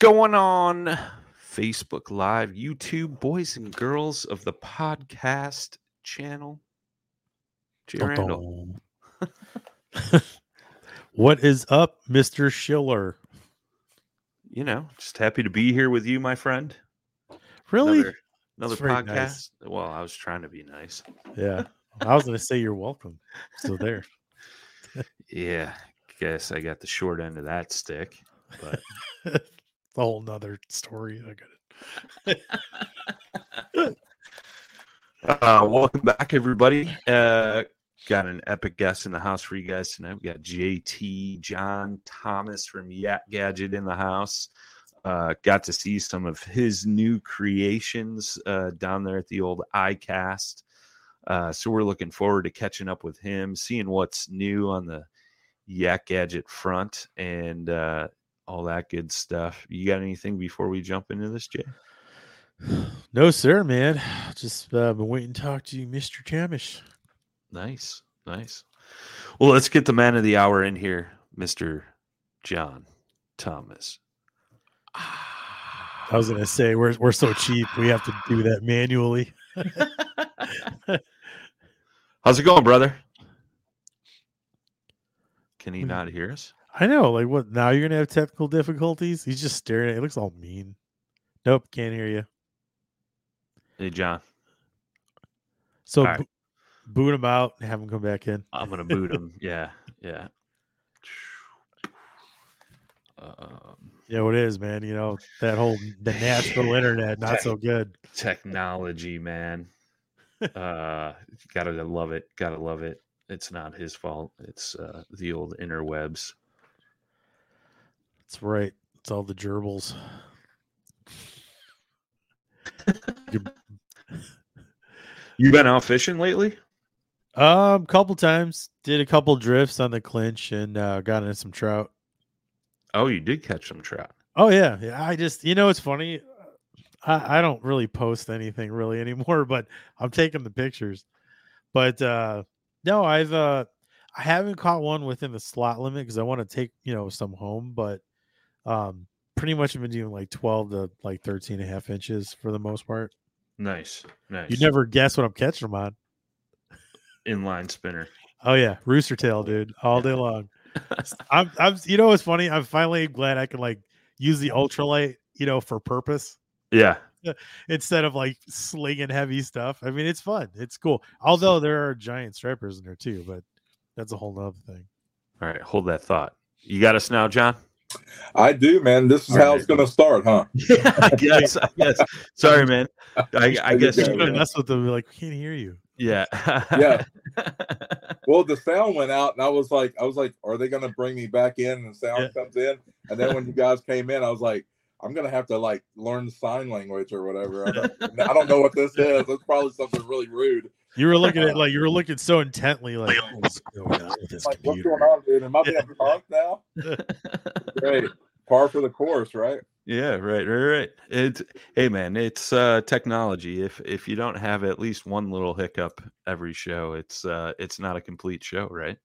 Going on? Facebook Live, YouTube, boys and girls of the podcast channel. What is up, Mr. Schiller? You know, just happy to be here with you, my friend. Really? Another, another podcast. nice. Well, I was trying to be nice. Yeah. I was going to say you're welcome. So there. Yeah, guess I got the short end of that stick. But a whole nother story. I got it. Uh, welcome back, everybody. Uh, got an epic guest in the house for you guys tonight. We got JT John Thomas from Yak Gadget in the house. Uh, got to see some of his new creations uh, down there at the old iCast. Uh, so we're looking forward to catching up with him, seeing what's new on the Yak Gadget front, and uh, all that good stuff. You got anything before we jump into this, Jay? No, sir, man. Just uh, been waiting to talk to you, Mr. Chamish. Nice, nice. Well, let's get the man of the hour in here, Mister John Thomas. I was going to say, we're, we're so cheap. We have to do that manually. How's it going, brother? Can he Hmm. not hear us? I know. Like, what? Now you're going to have technical difficulties? He's just staring at He looks all mean. Nope, can't hear you. Hey, John, So right. bo- boot him out and have him come back in. I'm gonna boot him. yeah, yeah. Um, Yeah, what it is, man. You know, that whole the natural internet, not so good. technology, man. uh, gotta love it. Gotta love it. It's not his fault. It's uh, the old interwebs. That's right. It's all the gerbils. You been out fishing lately? Um, couple times did a couple drifts on the clinch and uh, got in some trout. Oh, you did catch some trout. Oh yeah, yeah. I just you know it's funny. I, I don't really post anything really anymore, but I'm taking the pictures. But uh No, I've uh I haven't caught one within the slot limit because I want to take, you know, some home, but um pretty much have been doing like 12 to like 13 and a half inches for the most part. Nice, nice. You never guess what I'm catching them on. inline spinner. Oh yeah, rooster tail, dude, all day long. I'm, I'm, you know, what's funny? I'm finally glad I can like use the ultralight, you know, for purpose Yeah, instead of like slinging heavy stuff. I mean, it's fun, it's cool. Although there are giant stripers in there too, but that's a whole nother thing. All right, hold that thought. You got us now, John? I do, man. This is All how right. it's going to start, huh? Yeah, I guess. I guess. Sorry, man. I, I guess. Yeah, I'm you gonna mess with them. Like, we can't hear you. yeah. Yeah. Well, the sound went out, and I was like, I was like, are they going to bring me back in? And the sound comes in, and then when you guys came in, I was like, I'm gonna have to like learn sign language or whatever. I don't, I don't know what this is. It's probably something really rude. You were looking at like you were looking so intently, like what's going on with this Like, what's computer? going on, dude? Am I being punked now? Great, par for the course, right? Yeah, right, right, right. It's hey man, it's uh technology. If if you don't have at least one little hiccup every show, it's uh it's not a complete show, right?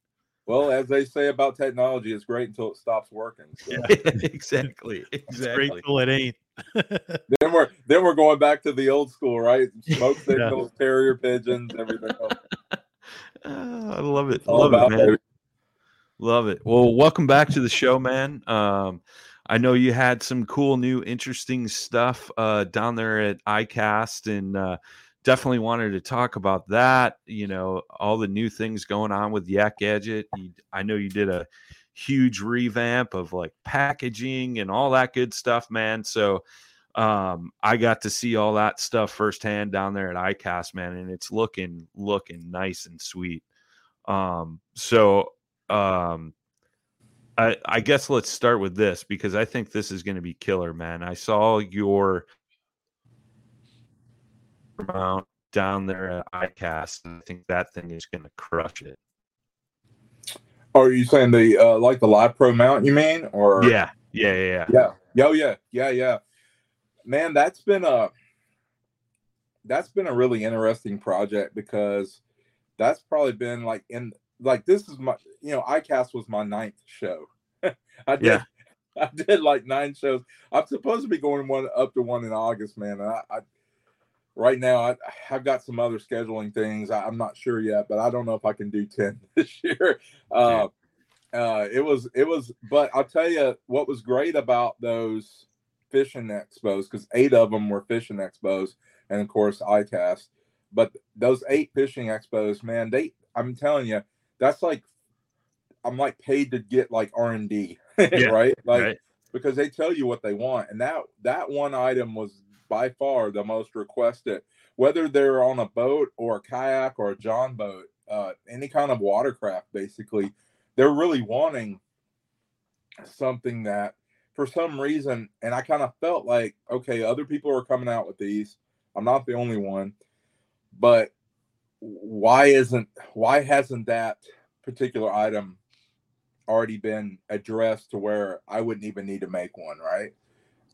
Well, as they say about technology, it's great until it stops working. So. exactly. It's Exactly. grateful it ain't. then we're then we're going back to the old school, right? Smoke signals, carrier pigeons, everything else. Ah, I love it. All Love it, man. it. Love it. Well, welcome back to the show, man. Um, I know you had some cool, new, interesting stuff uh, down there at ICAST, and uh, definitely wanted to talk about that. You know, all the new things going on with Yak Gadget. You, I know you did a huge revamp of like packaging and all that good stuff, man. So um, I got to see all that stuff firsthand down there at ICAST, man, and it's looking looking nice and sweet. Um, so um I, I guess let's start with this because I think this is going to be killer, man. I saw your amount down there at ICAST, and I think that thing is going to crush it. Are you saying the uh, like the Live Pro mount? You mean? Or Yeah, yeah, yeah, yeah. yeah, yeah, oh, yeah, yeah, yeah. Man, that's been a that's been a really interesting project because that's probably been like in like this is my you know ICAST was my ninth show. I did Yeah. I did like nine shows. I'm supposed to be going one up to one in August, man. And I, I right now I I've got some other scheduling things. I, I'm not sure yet, but I don't know if I can do ten this year. Uh, uh, it was it was, but I'll tell you what was great about those fishing expos because eight of them were fishing expos, and of course ICAST. But those eight fishing expos, man, they I'm telling you, that's like I'm like paid to get like R and D, Yeah, right? Like right. because they tell you what they want, and that that one item was by far the most requested. Whether they're on a boat or a kayak or a john boat, uh, any kind of watercraft, basically, they're really wanting something that, for some reason, and I kind of felt like, okay, other people are coming out with these. I'm not the only one, but why isn't why hasn't that particular item already been addressed to where I wouldn't even need to make one, right?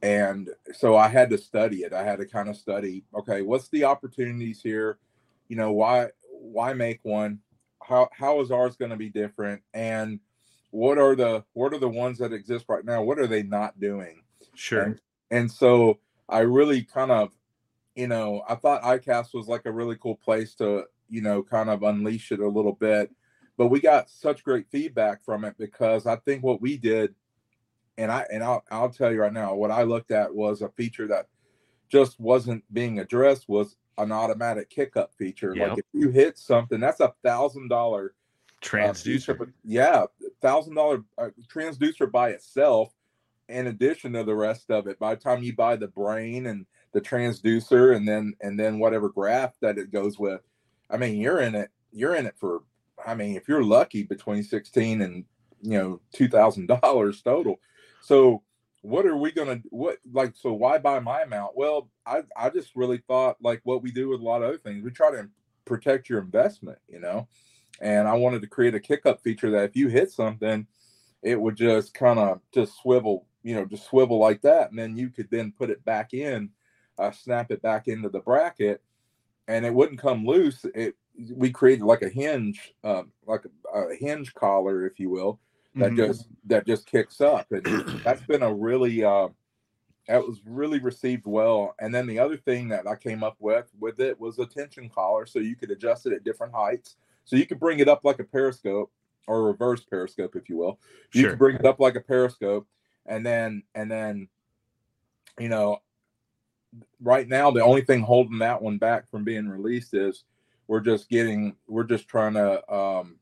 And so I had to study it. I had to kind of study, okay, what's the opportunities here? You know, why why make one? How how is ours going to be different? And what are the what are the ones that exist right now? What are they not doing? Sure. And, and so I really kind of, you know, I thought ICAST was like a really cool place to, you know, kind of unleash it a little bit. But we got such great feedback from it because I think what we did, and I and I'll I'll tell you right now, what I looked at was a feature that just wasn't being addressed was an automatic kick up feature. Yep. Like if you hit something, that's a thousand dollar uh, Transducer. feature. yeah, thousand dollar uh, transducer by itself. In addition to the rest of it, by the time you buy the brain and the transducer, and then and then whatever graph that it goes with, I mean, you're in it. You're in it for. I mean, if you're lucky, between sixteen and you know two thousand dollars total. So what are we gonna what like so why buy my amount well i i just really thought like what we do with a lot of other things we try to protect your investment you know? And i wanted to create a kick up feature that if you hit something it would just kind of just swivel you know just swivel like that and then you could then put it back in uh, snap it back into the bracket and it wouldn't come loose. It we created like a hinge, um, like a, a hinge collar, if you will, that Mhm. just that just kicks up, and that's been a really uh, that was really received well. And then the other thing that I came up with with it was a tension collar, so you could adjust it at different heights, so you could bring it up like a periscope or a reverse periscope, if you will. You Sure. could bring it up like a periscope, and then and then, you know, right now the only thing holding that one back from being released is we're just getting we're just trying to um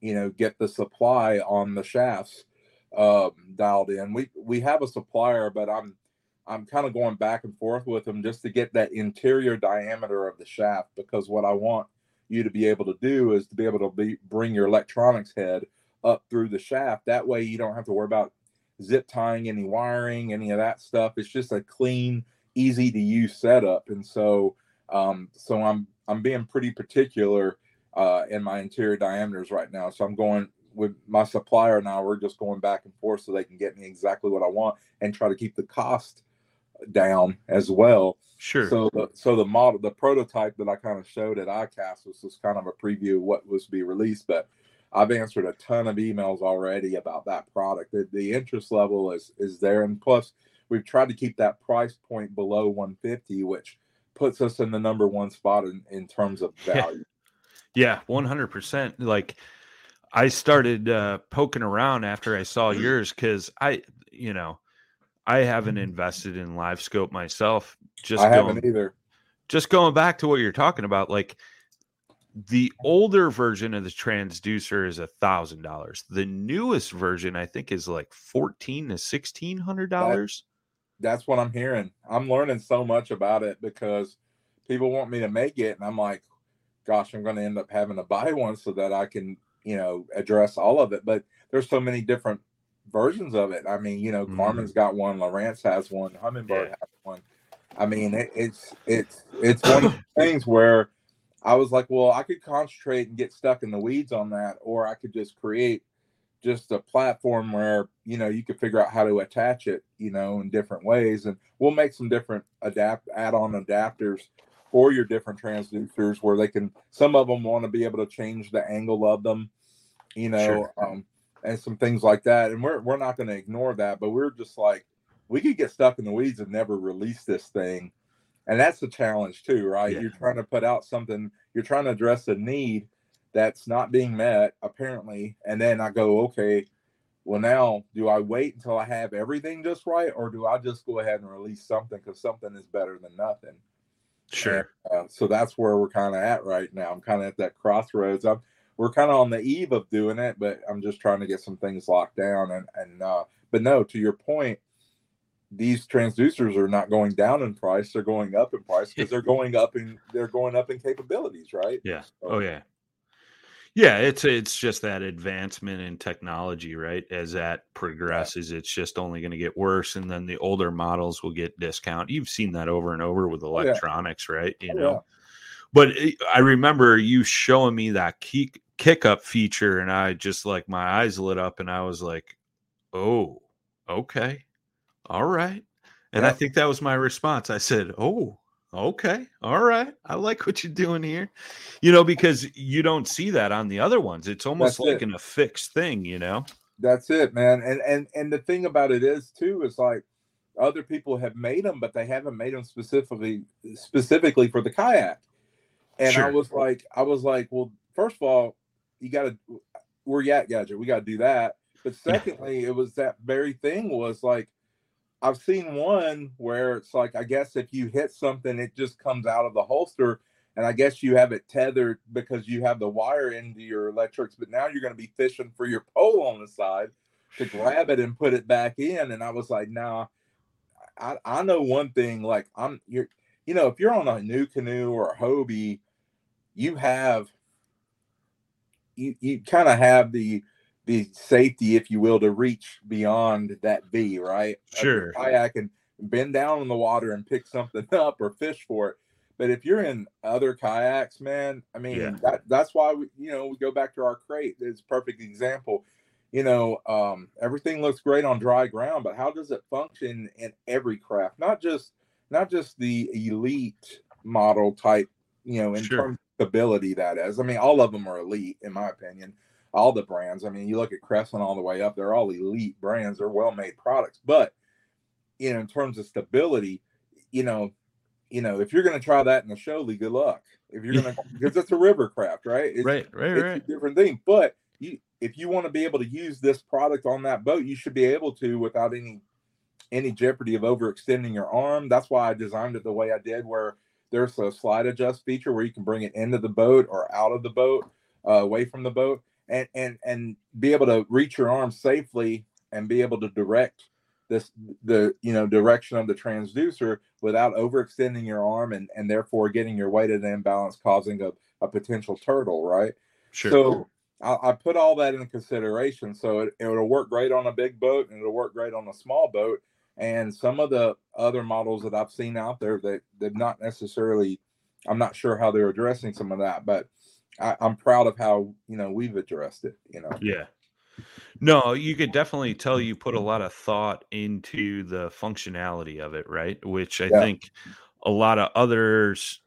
you know get the supply on the shafts um dialed in. We we have a supplier but i'm i'm kind of going back and forth with them just to get that interior diameter of the shaft because what i want you to be able to do is to be able to be, bring your electronics head up through the shaft. That way you don't have to worry about zip tying any wiring any of that stuff. It's just a clean easy to use setup. And so um so i'm i'm being pretty particular uh in my interior diameters right now. So i'm going with my supplier now we're just going back and forth so they can get me exactly what i want and try to keep the cost down as well. Sure. so the so the model the prototype that i kind of showed at icast was just kind of a preview of what was to be released but i've answered a ton of emails already about that product. The, the interest level is is there. And plus we've tried to keep that price point below 150 which puts us in the number one spot in, in terms of value Yeah, one hundred percent. Like I started uh, poking around after I saw yours because I, you know, I haven't invested in LiveScope myself. Just i going, haven't either just going back to what you're talking about, like the older version of the transducer is a thousand dollars. The newest version, I think, is like fourteen to sixteen hundred dollars. that's what i'm hearing i'm learning so much about it because people want me to make it and i'm like gosh i'm going to end up having to buy one so that i can you know address all of it but there's so many different versions of it i mean you know Mhm. Garmin's got one Lowrance has one Humminbird Yeah. has one i mean it, it's it's it's one of the things where i was like well i could concentrate and get stuck in the weeds on that or i could just create just a platform where you know you could figure out how to attach it you know in different ways and we'll make some different adapt add-on adapters for your different transducers where they can some of them want to be able to change the angle of them you know Sure. um and some things like that and we're, we're not going to ignore that but we're just like we could get stuck in the weeds and never release this thing and that's the challenge too right Yeah. you're trying to put out something you're trying to address a need that's not being met apparently and then i go okay well now do i wait until i have everything just right or do i just go ahead and release something because something is better than nothing Sure. uh, so that's where we're kind of at right now i'm kind of at that crossroads i'm we're kind of on the eve of doing it but i'm just trying to get some things locked down and and uh but no to your point these transducers are not going down in price they're going up in price because they're going up in they're going up in capabilities right Yeah. So- Oh yeah. Yeah, it's it's just that advancement in technology, right? As that progresses, it's just only going to get worse, and then the older models will get discount. You've seen that over and over with oh, yeah. electronics, right? You Oh, know, yeah. but it- I remember you showing me that kick kick up feature, and I just like my eyes lit up, and I was like, "Oh, okay, all right." And I think that was my response. I said, "Oh, okay, all right. I like what you're doing here." You know, because you don't see that on the other ones. It's almost That's like it. an affixed thing. You know. That's it, man. And and and the thing about it is too is like other people have made them, but they haven't made them specifically specifically for the kayak. And I was like, I was like, well, first of all, you got to we're Yak Gadget, we got to do that. But secondly, it was that very thing was like I've seen one where it's like I guess if you hit something, it just comes out of the holster. And I guess you have it tethered because you have the wire into your electrics, but now you're going to be fishing for your pole on the side to grab it and put it back in. And I was like, nah, I, I know one thing. Like I'm, you're, you know, if you're on a NuCanoe or a Hobie, you have, you, you kind of have the, the safety, if you will, to reach beyond that V, right? Sure. Kayak and bend down in the water and pick something up or fish for it. But if you're in other kayaks, man, I mean, Yeah. that, that's why we, you know, we go back to our crate. It's a perfect example. You know, um, everything looks great on dry ground, but how does it function in every craft? Not just, not just the elite model type. You know, in Sure. terms of stability that is. I mean, all of them are elite in my opinion. All the brands. I mean, you look at Crestline all the way up; they're all elite brands. They're well-made products, but you know, in terms of stability, you know, you know, if you're going to try that in the Sholey, good luck. If you're going to, because it's a river craft, right? It's, right, right, it's right. a different thing. But you, if you want to be able to use this product on that boat, you should be able to without any any jeopardy of overextending your arm. That's why I designed it the way I did, where there's a slide adjust feature where you can bring it into the boat or out of the boat, uh, away from the boat, and and and be able to reach your arm safely and be able to direct this the you know direction of the transducer without overextending your arm and and therefore getting your weight at an imbalance causing a, a potential turtle right? Sure. so I, I put all that in consideration. So it, it'll work great on a big boat and it'll work great on a small boat. And some of the other models that i've seen out there that they've not necessarily i'm not sure how they're addressing some of that but I, i'm proud of how you know we've addressed it you know Yeah. No, you could definitely tell you put a lot of thought into the functionality of it, right? Which I Yeah. think a lot of others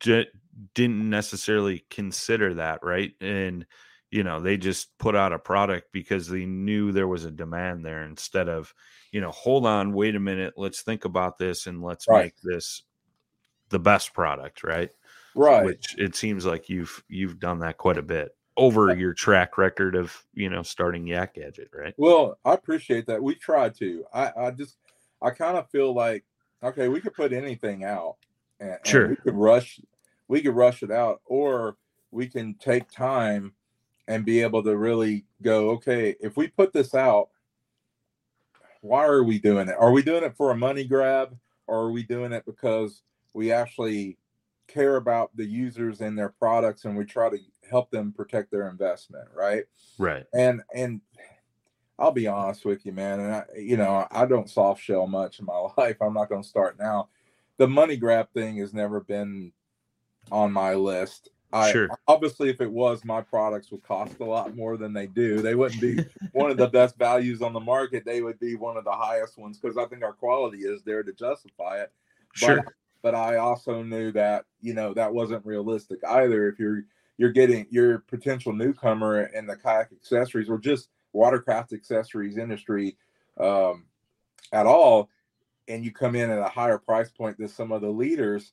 di- didn't necessarily consider that, right? And you know, they just put out a product because they knew there was a demand there instead of, you know, hold on, wait a minute, let's think about this and let's Right. make this the best product, right? Right Which it seems like you've you've done that quite a bit over your track record of you know starting Yak Gadget, right? Well, I appreciate that. We tried to. I, I just, I kind of feel like, okay, we could put anything out, and, and Sure. we could rush, we could rush it out, or we can take time and be able to really go, okay, if we put this out, why are we doing it? Are we doing it for a money grab, or are we doing it because we actually care about the users and their products, and we try to help them protect their investment, right? Right. and and I'll be honest with you, man. And I, you know, I don't soft shell much in my life. I'm not going to start now. The money grab thing has never been on my list. I Sure. obviously, if it was, my products would cost a lot more than they do. They wouldn't be one of the best values on the market. They would be one of the highest ones because I think our quality is there to justify it. Sure. But I also knew that you know that wasn't realistic either. If you're you're getting your potential newcomer in the kayak accessories or just watercraft accessories industry um, at all, and you come in at a higher price point than some of the leaders,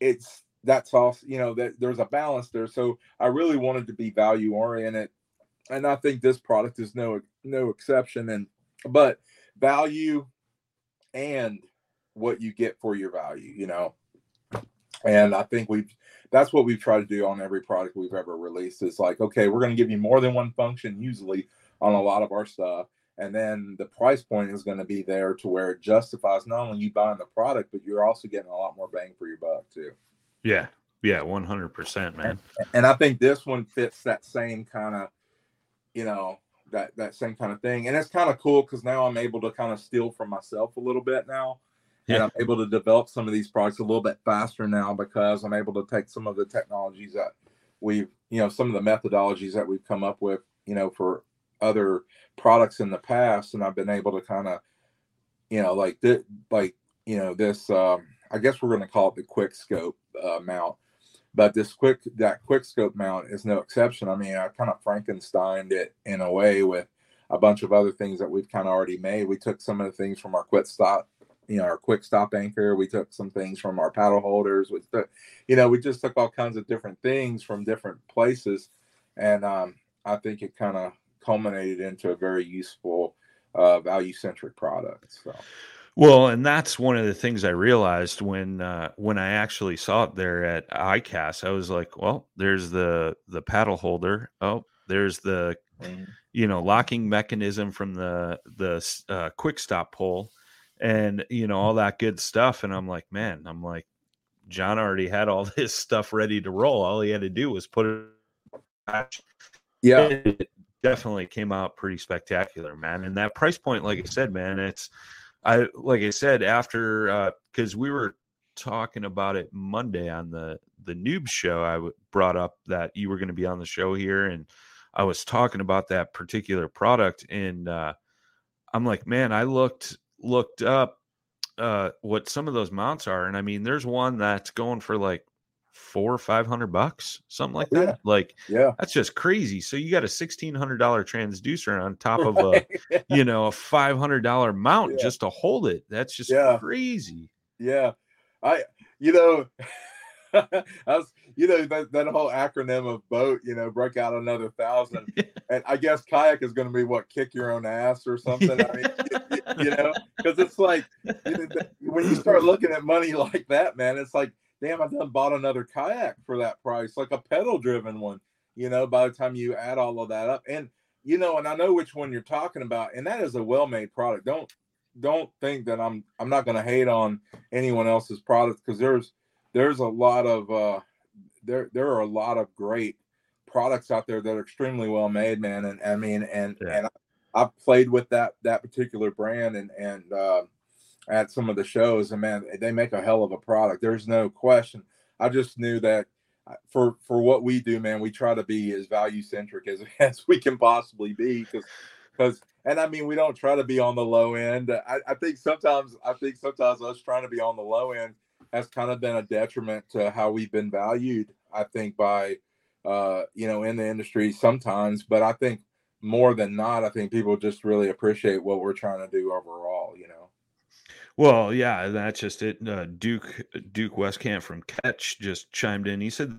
it's that's also you know that there's a balance there. So I really wanted to be value oriented, and I think this product is no no exception. And but value and what you get for your value, you know. And I think we've that's what we've tried to do on every product we've ever released. It's like, okay, we're going to give you more than one function usually on a lot of our stuff. And then the price point is going to be there to where it justifies not only you buying the product, but you're also getting a lot more bang for your buck too. Yeah. Yeah. One hundred percent, man. And I think this one fits that same kind of, you know, that that same kind of thing. And it's kind of cool because now I'm able to kind of steal from myself a little bit now. And. I'm able to develop some of these products a little bit faster now because I'm able to take some of the technologies that we've, you know, some of the methodologies that we've come up with, you know, for other products in the past, and I've been able to kind of, you know, like this, like you know, this. Um, I guess we're going to call it the quick scope uh, mount, but this quick that quick scope mount is no exception. I mean, I kind of Frankensteined it in a way with a bunch of other things that we've kind of already made. We took some of the things from our quick stop, you know, our quick stop anchor. We took some things from our paddle holders. We took, you know, we just took all kinds of different things from different places, and um, I think it kind of culminated into a very useful, uh, value centric product. So Well, and that's one of the things I realized when uh, when I actually saw it there at ICAST. I was like, well, there's the the paddle holder. Oh, there's the you know locking mechanism from the the uh, quick stop pole, and you know all that good stuff. And I'm like, man, I'm like, John already had all this stuff ready to roll. All he had to do was put it. yeah, it definitely came out pretty spectacular, man. And that price point, like I said, man, it's I like I said after uh because we were talking about it Monday on the the noob show. I w- brought up that you were going to be on the show here, and I was talking about that particular product, and uh I'm like, man, I looked looked up uh what some of those mounts are, and I mean, there's one that's going for like four or five hundred bucks, something like Yeah. that. Like Yeah. that's just crazy. So you got a sixteen hundred dollar transducer on top of a you know a five hundred dollar mount Yeah. just to hold it. That's just Yeah. crazy. Yeah, I, you know, I was, you know, that, that whole acronym of boat, you know, broke out another thousand, and I guess kayak is going to be what kick your own ass or something. I mean, you know, because it's like you know, th- when you start looking at money like that, man, it's like, damn, I done bought another kayak for that price, like a pedal driven one. You know, by the time you add all of that up, and you know, and I know which one you're talking about, and that is a well made product. Don't don't think that I'm I'm not going to hate on anyone else's product because there's there's a lot of uh there there are a lot of great products out there that are extremely well made man and i mean and Yeah. and i've played with that that particular brand and and uh at some of the shows and man they make a hell of a product there's no question i just knew that uh, for for what we do man we try to be as value centric as as we can possibly be because because and I mean we don't try to be on the low end. I, I think sometimes I think sometimes us trying to be on the low end has kind of been a detriment to how we've been valued. I think by uh, you know in the industry sometimes, but I think more than not, I think people just really appreciate what we're trying to do overall. You know. Well, yeah, that's just it. Uh, Duke Duke Westcamp from Catch just chimed in. He said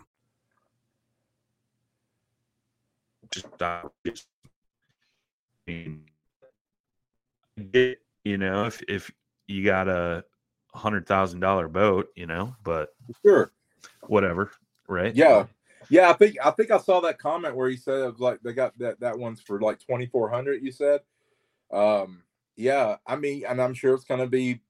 just stop. Just, I mean, get, you know, if if you got a hundred thousand dollar boat, you know, but Sure. whatever, right? Yeah. Yeah, I think I think I saw that comment where he said like they got that that one's for like twenty four hundred. You said, um, yeah. I mean, and I'm sure it's going to be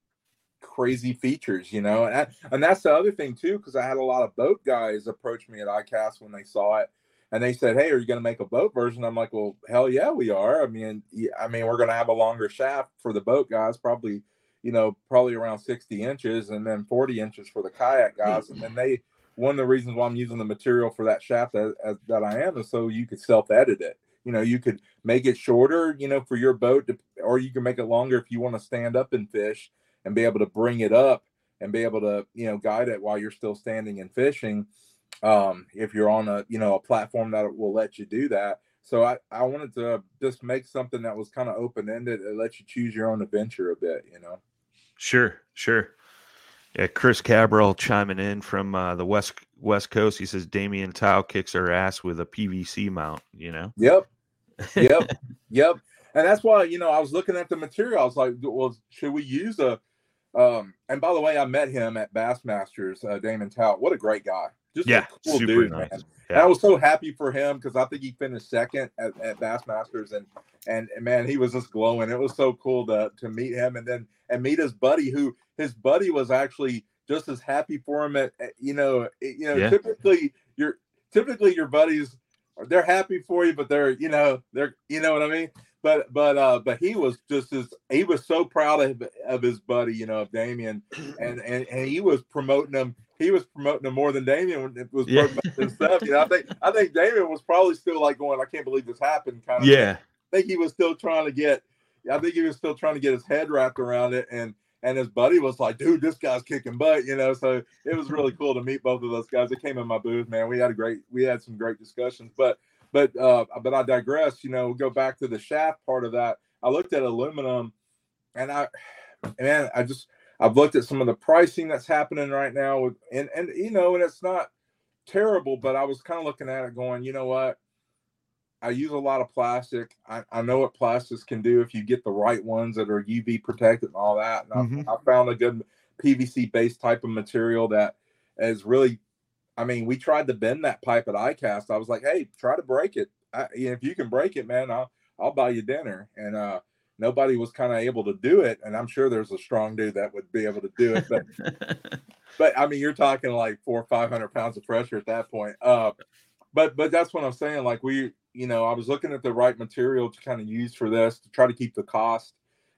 crazy features, you know. And that, and that's the other thing too, because I had a lot of boat guys approach me at ICAST when they saw it, and they said, "Hey, are you going to make a boat version?" I'm like, "Well, hell yeah, we are. I mean, yeah, I mean, we're going to have a longer shaft for the boat guys, probably." You know, probably around 60 inches and then 40 inches for the kayak guys. And then they, one of the reasons why I'm using the material for that shaft as, as, that I am is so you could self edit it. You know, you could make it shorter, you know, for your boat, to, or you can make it longer if you want to stand up and fish and be able to bring it up and be able to, you know, guide it while you're still standing and fishing. Um, if you're on a, you know, a platform that will let you do that. So I, I wanted to just make something that was kind of open ended and let you choose your own adventure a bit, you know. Sure, sure. Yeah, Chris Cabral chiming in from uh, the west west coast. He says Damien Tao kicks her ass with a PVC mount. You know. Yep. Yep. yep. And that's why, you know, I was looking at the material. I was like, well, should we use a um and by the way, I met him at Bassmasters, uh Damon Tout. What a great guy. Just Yeah, a cool super dude, nice. Yeah. I was so happy for him because I think he finished second at, at Bassmasters and, and and man, he was just glowing. It was so cool to to meet him and then and meet his buddy who his buddy was actually just as happy for him at, at- you know it- you know Yeah. typically your typically your buddies they're happy for you but they're you know they're you know what I mean but but uh but he was just as he was so proud of, of his buddy you know of Damien and and and he was promoting him he was promoting him more than Damien when it was Yeah. promoting himself you know I think I think Damien was probably still like going I can't believe this happened kind of Yeah. I think he was still trying to get I think he was still trying to get his head wrapped around it and and his buddy was like, dude, this guy's kicking butt, you know. So it was really cool to meet both of those guys. They came in my booth, man. We had a great we had some great discussions. But but uh but I digress, you know, we'll go back to the shaft part of that. I looked at aluminum and I man, I just I've looked at some of the pricing that's happening right now with and and you know, and it's not terrible, but I was kind of looking at it going, you know what? I use a lot of plastic. I, I know what plastics can do if you get the right ones that are UV protected and all that. And Mhm. I, I found a good PVC based type of material that is really. I mean, we tried to bend that pipe at ICAST. I was like, "Hey, try to break it. I, if you can break it, man, I'll I'll buy you dinner." And uh, nobody was kind of able to do it. And I'm sure there's a strong dude that would be able to do it. But but I mean, you're talking like four or five hundred pounds of pressure at that point. Uh, but but that's what I'm saying. Like we, you know, I was looking at the right material to kind of use for this to try to keep the cost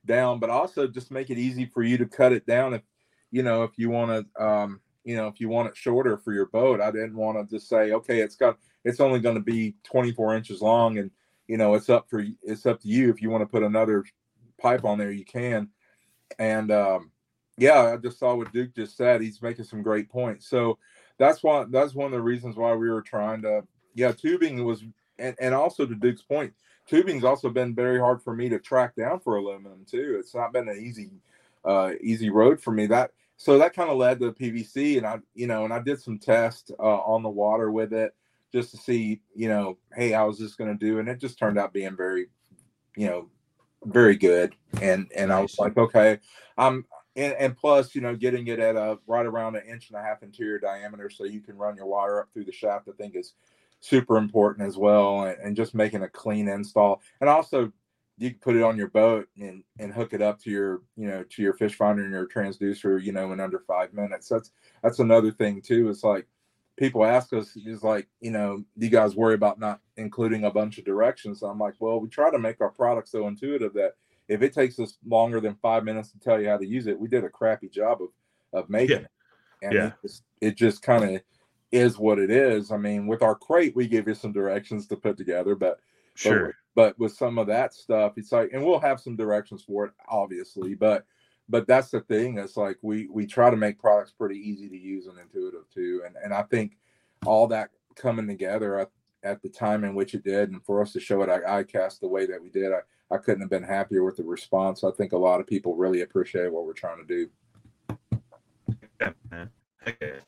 down, but also just make it easy for you to cut it down if you know if you want to, um, you know, if you want it shorter for your boat. I didn't want to just say, okay, it's got it's only going to be 24 inches long, and you know, it's up for it's up to you if you want to put another pipe on there, you can. And um, yeah, I just saw what Duke just said. He's making some great points. So that's why that's one of the reasons why we were trying to yeah, tubing was and, and also to Duke's point, tubing's also been very hard for me to track down for aluminum too. It's not been an easy uh easy road for me. That so that kind of led to PVC and I you know and I did some tests uh, on the water with it just to see, you know, hey, how is this gonna do? And it just turned out being very, you know, very good. And and I was like, okay, I'm and, and plus, you know, getting it at a right around an inch and a half interior diameter so you can run your wire up through the shaft, I think is super important as well. And, and just making a clean install. And also you can put it on your boat and, and hook it up to your, you know, to your fish finder and your transducer, you know, in under five minutes. That's that's another thing too. It's like people ask us, is like, you know, do you guys worry about not including a bunch of directions? I'm like, well, we try to make our product so intuitive that if it takes us longer than five minutes to tell you how to use it, we did a crappy job of of making Yeah. it. And Yeah. it just, it just kind of is what it is. I mean, with our crate, we give you some directions to put together, but sure. but with some of that stuff, it's like, and we'll have some directions for it, obviously, but but that's the thing. It's like we we try to make products pretty easy to use and intuitive too, and and I think all that coming together at, at the time in which it did, and for us to show it at ICAST the way that we did, I I couldn't have been happier with the response. I think a lot of people really appreciate what we're trying to do. Okay.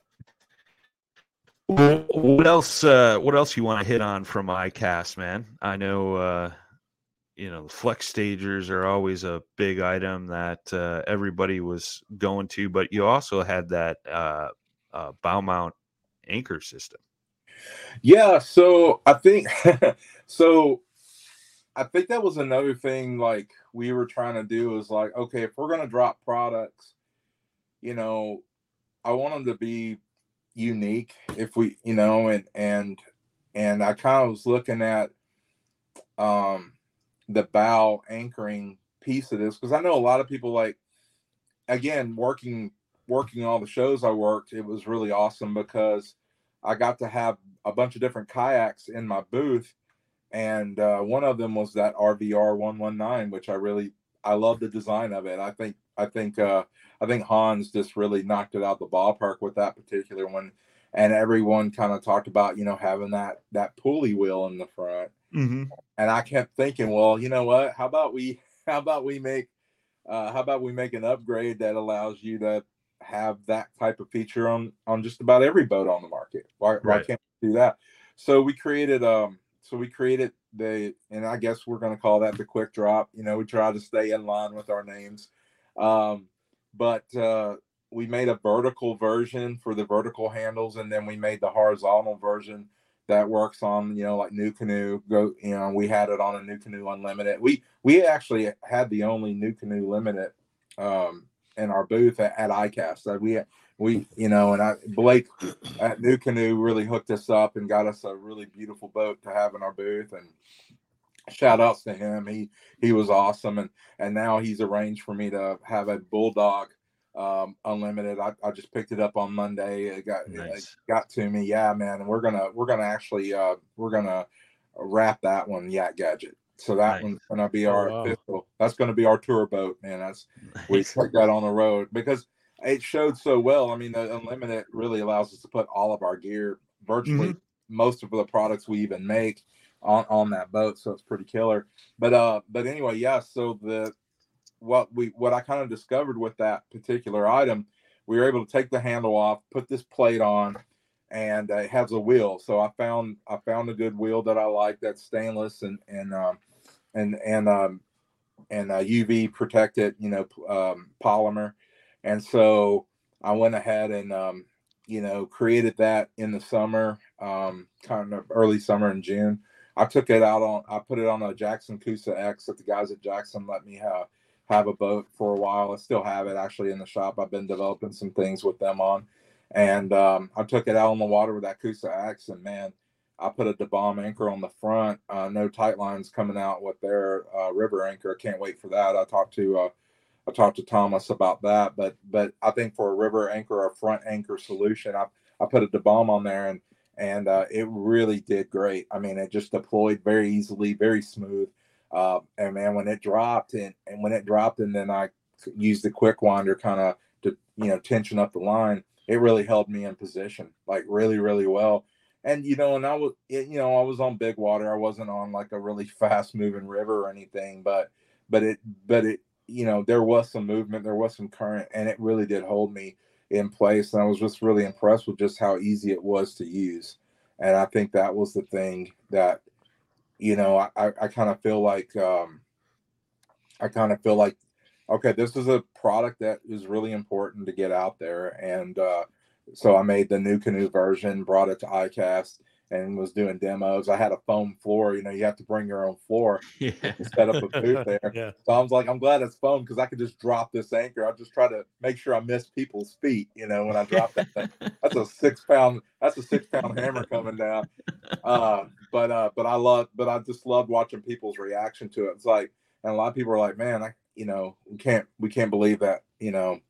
What else? Uh, what else you want to hit on from iCast, man? I know, uh, you know, the flex stagers are always a big item that uh, everybody was going to, but you also had that uh, uh, bow mount anchor system. Yeah, so I think so I think that was another thing like we were trying to do is like, okay, if we're gonna drop products, you know, I want them to be unique if we you know and and and I kind of was looking at um the bow anchoring piece of this because I know a lot of people like again working working all the shows I worked, it was really awesome because I got to have a bunch of different kayaks in my booth, and uh, one of them was that RVR one one nine, which I really I love the design of it. I think I think uh, I think Hans just really knocked it out the ballpark with that particular one, and everyone kind of talked about you know having that that pulley wheel in the front, Mm-hmm. and I kept thinking, well, you know what? How about we how about we make uh, how about we make an upgrade that allows you to have that type of feature on on just about every boat on the market? Why why Right. can't we do that? So we created um so we created the and I guess we're gonna call that the quick drop. You know, we try to stay in line with our names. Um, but uh we made a vertical version for the vertical handles, and then we made the horizontal version that works on you know like NuCanoe go you know we had it on a NuCanoe unlimited. We we actually had the only NuCanoe limited um in our booth at, at icast that we we you know and i blake at NuCanoe really hooked us up and got us a really beautiful boat to have in our booth. And shout outs to him. He he was awesome. And and now he's arranged for me to have a bulldog um unlimited i, I just picked it up on monday it got it got to me yeah man and we're gonna we're gonna actually uh we're gonna wrap that one yak gadget so that Nice. one's gonna be Oh, our wow. official that's gonna be our tour boat man that's we Nice. took that on the road because it showed so well i mean the unlimited really allows us to put all of our gear virtually Mm-hmm. most of the products we even make on on that boat so it's pretty killer but uh but anyway yeah so the what we what I kind of discovered with that particular item, we were able to take the handle off, put this plate on, and uh, it has a wheel. So I found I found a good wheel that I like that's stainless and and um, and and um, and uh, UV protected, you know, um, polymer. And so I went ahead and um, you know created that in the summer, um, kind of early summer in June. I took it out on I put it on a Jackson Coosa X that the guys at Jackson let me have have a boat for a while. I still have it actually in the shop. I've been developing some things with them on. And um, I took it out on the water with that Coosa X and man, I put a DeBalm anchor on the front. Uh, no tight lines coming out with their uh, river anchor. Can't wait for that. I talked to uh, I talked to Thomas about that. But but I think for a river anchor or front anchor solution, I I put a DeBalm on there and and uh, it really did great. I mean, it just deployed very easily, very smooth. Uh, and man, when it dropped and, and when it dropped, and then I used the quick winder kind of to you know tension up the line, it really held me in position like really really well and you know, and I was, you know, I was on big water. I wasn't on like a really fast moving river or anything, but, but it, but it, you know, there was some movement, there was some current, and it really did hold me in place. And I was just really impressed with just how easy it was to use. And I think that was the thing that, you know, I, I kind of feel like, um, I kind of feel like, okay, this is a product that is really important to get out there. And, uh, so I made the NuCanoe version, brought it to ICAST, and was doing demos. I had a foam floor. You know, you have to bring your own floor Yeah. to set up a booth there. Yeah. So I was like, I'm glad it's foam because I could just drop this anchor. I just try to make sure I miss people's feet. You know, when I drop that thing, that's a six pound. That's a six pound hammer coming down. Uh, but uh, but I love, but I just loved watching people's reaction to it. It's like, and a lot of people are like, man, I, you know, we can't, we can't believe that, you know,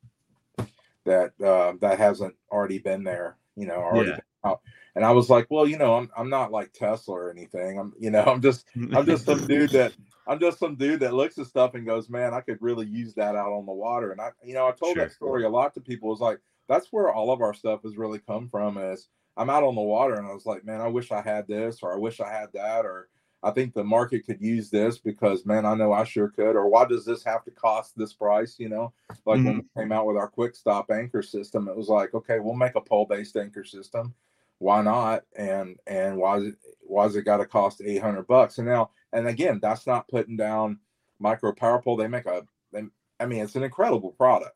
that uh, that hasn't already been there, you know, already Yeah. been out. And I was like, well, you know, I'm I'm not like Tesla or anything. I'm, you know, I'm just I'm just some dude that I'm just some dude that looks at stuff and goes, man, I could really use that out on the water. And I, you know, I told Sure. that story a lot to people. It's like that's where all of our stuff has really come from. Is I'm out on the water and I was like, man, I wish I had this, or I wish I had that, or I think the market could use this because, man, I know I sure could. Or why does this have to cost this price? You know, like when we mm-hmm. came out with our quick stop anchor system, it was like, okay, we'll make a pole based anchor system. Why not? And and why is it why is it got to cost eight hundred bucks? And now and again, that's not putting down micro power pole. They make a they, I mean, it's an incredible product.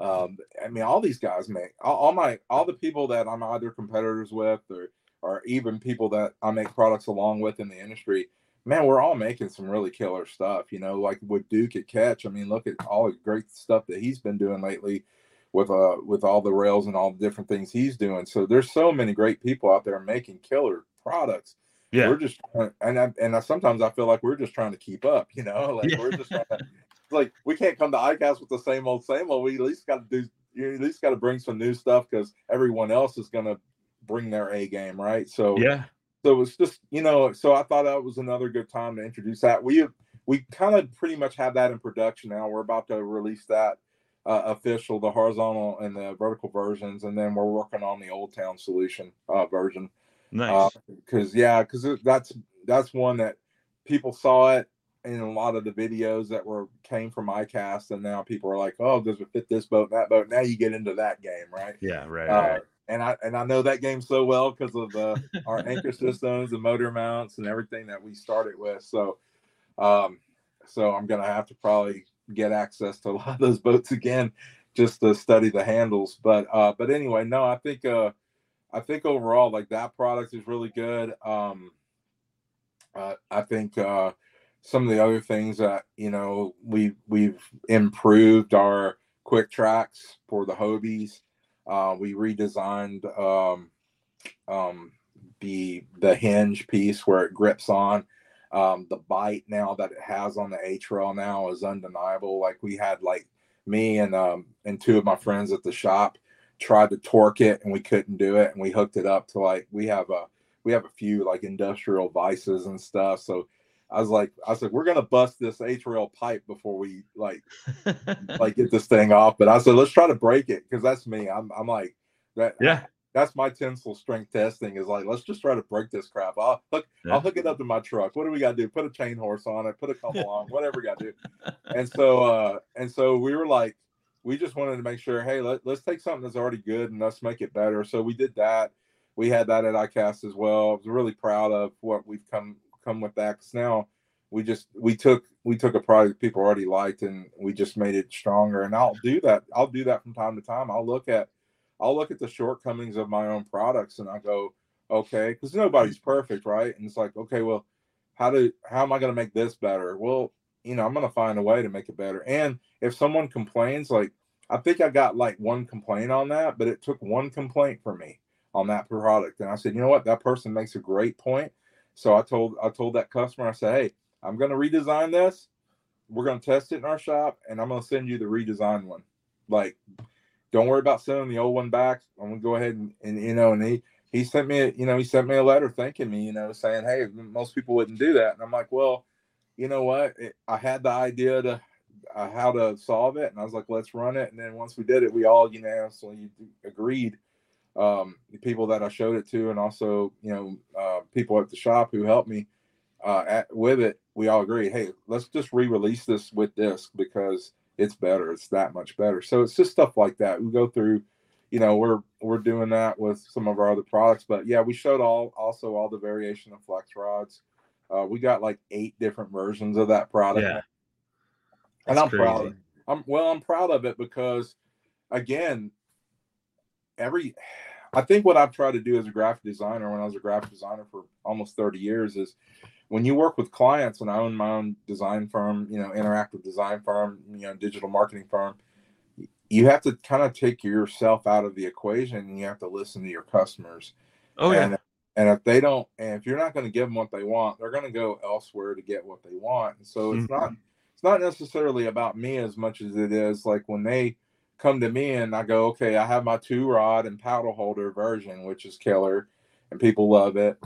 Um, I mean, all these guys make all, all my all the people that I'm either competitors with or or even people that I make products along with in the industry. Man, we're all making some really killer stuff. You know, like with Duke at Catch. I mean, look at all the great stuff that he's been doing lately with uh with all the rails and all the different things he's doing. So there's so many great people out there making killer products. Yeah. We're just and I, and I, sometimes I feel like we're just trying to keep up. You know, like we're just trying to, like we can't come to ICAST with the same old same old. We at least got to do you at least got to bring some new stuff because everyone else is going to bring their A game, right? So Yeah. so it's just you know so i thought that was another good time to introduce that we we kind of pretty much have that in production now we're about to release that uh, official the horizontal and the vertical versions and then we're working on the old town solution uh, version Nice. because yeah because that's that's one that people saw it in a lot of the videos that were came from icast and now people are like oh does it fit this boat that boat now you get into that game right yeah. Right. uh, right. and I and I know that game so well because of uh, our anchor systems and motor mounts and everything that we started with. So, um, so I'm gonna have to probably get access to a lot of those boats again just to study the handles. But uh, but anyway, no, I think uh, I think overall like that product is really good. Um, uh, I think uh, some of the other things that you know we we've improved our quick tracks for the Hobies. Uh, we redesigned um, um, the the hinge piece where it grips on. Um, the bite now that it has on the rail now is undeniable. Like we had like me and um, and two of my friends at the shop tried to torque it and we couldn't do it, and we hooked it up to like we have a we have a few like industrial vices and stuff. So I was like, I said, we're gonna bust this H rail pipe before we like like get this thing off. But I said, let's try to break it because that's me. I'm I'm like that. Yeah. that's my tensile strength testing is like let's just try to break this crap. I'll hook Yeah. I'll hook it up to my truck. What do we got to do? Put a chain horse on it. Put a come along. Whatever we got to do. And so uh and so we were like we just wanted to make sure hey let, let's take something that's already good and let's make it better. So we did that. We had that at ICAST as well. I was really proud of what we've come come with that. Cause now we just we took we took a product people already liked and we just made it stronger. And I'll do that. I'll do that from time to time. I'll look at I'll look at the shortcomings of my own products and I go, okay, because nobody's perfect, right? And it's like, okay, well, how do how am I going to make this better? Well, you know, I'm going to find a way to make it better. And if someone complains, like I think I got like one complaint on that, but it took one complaint for me on that product, and I said, you know what, that person makes a great point. So I told I told that customer, I said, hey, I'm going to redesign this. We're going to test it in our shop, and I'm going to send you the redesigned one. Like, don't worry about sending the old one back. I'm going to go ahead and, and you know, and he he sent me, a, you know, he sent me a letter thanking me, you know, saying, hey, most people wouldn't do that, and I'm like, well, you know what, it, I had the idea to uh, how to solve it, and I was like, let's run it, and then once we did it, we all unanimously agreed. Um, the people that I showed it to, and also, you know, uh, people at the shop who helped me uh, at, with it, we all agree, hey, let's just re-release this with this because it's better. It's that much better. So it's just stuff like that. We go through, you know, we're we're doing that with some of our other products. But yeah, we showed all also all the variation of flex rods. Uh, we got like eight different versions of that product, Yeah. and I'm proud. crazy. I'm well, I'm proud of it because, again, every I think what I've tried to do as a graphic designer when I was a graphic designer for almost 30 years is when you work with clients and I own my own design firm, you know, interactive design firm, you know, digital marketing firm, you have to kind of take yourself out of the equation and you have to listen to your customers. Oh yeah. And, and if they don't, and if you're not going to give them what they want, they're going to go elsewhere to get what they want. And so it's mm-hmm. not, it's not necessarily about me as much as it is like when they come to me and I go, okay, I have my two rod and paddle holder version, which is killer, and people love it.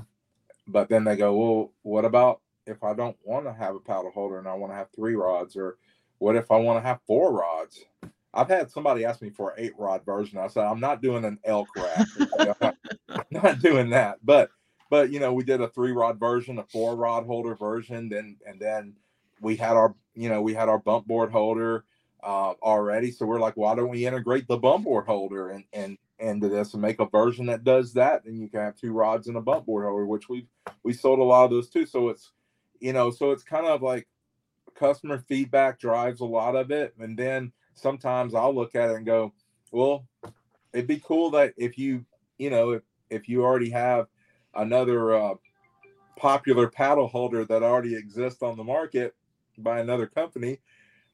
But then they go, well, what about if I don't want to have a paddle holder and I want to have three rods, or what if I want to have four rods? I've had somebody ask me for an eight rod version. I said, I'm not doing an elk rack. I'm not, not doing that. But but you know, we did a three rod version, a four rod holder version, then and then we had our you know we had our bump board holder uh, already. So we're like, why don't we integrate the bump board holder and and into this and make a version that does that? And you can have two rods and a bump board holder, which we we sold a lot of those too. So it's you know, so it's kind of like customer feedback drives a lot of it, and then sometimes I'll look at it and go, well, it'd be cool that if you you know if if you already have another uh, popular paddle holder that already exists on the market by another company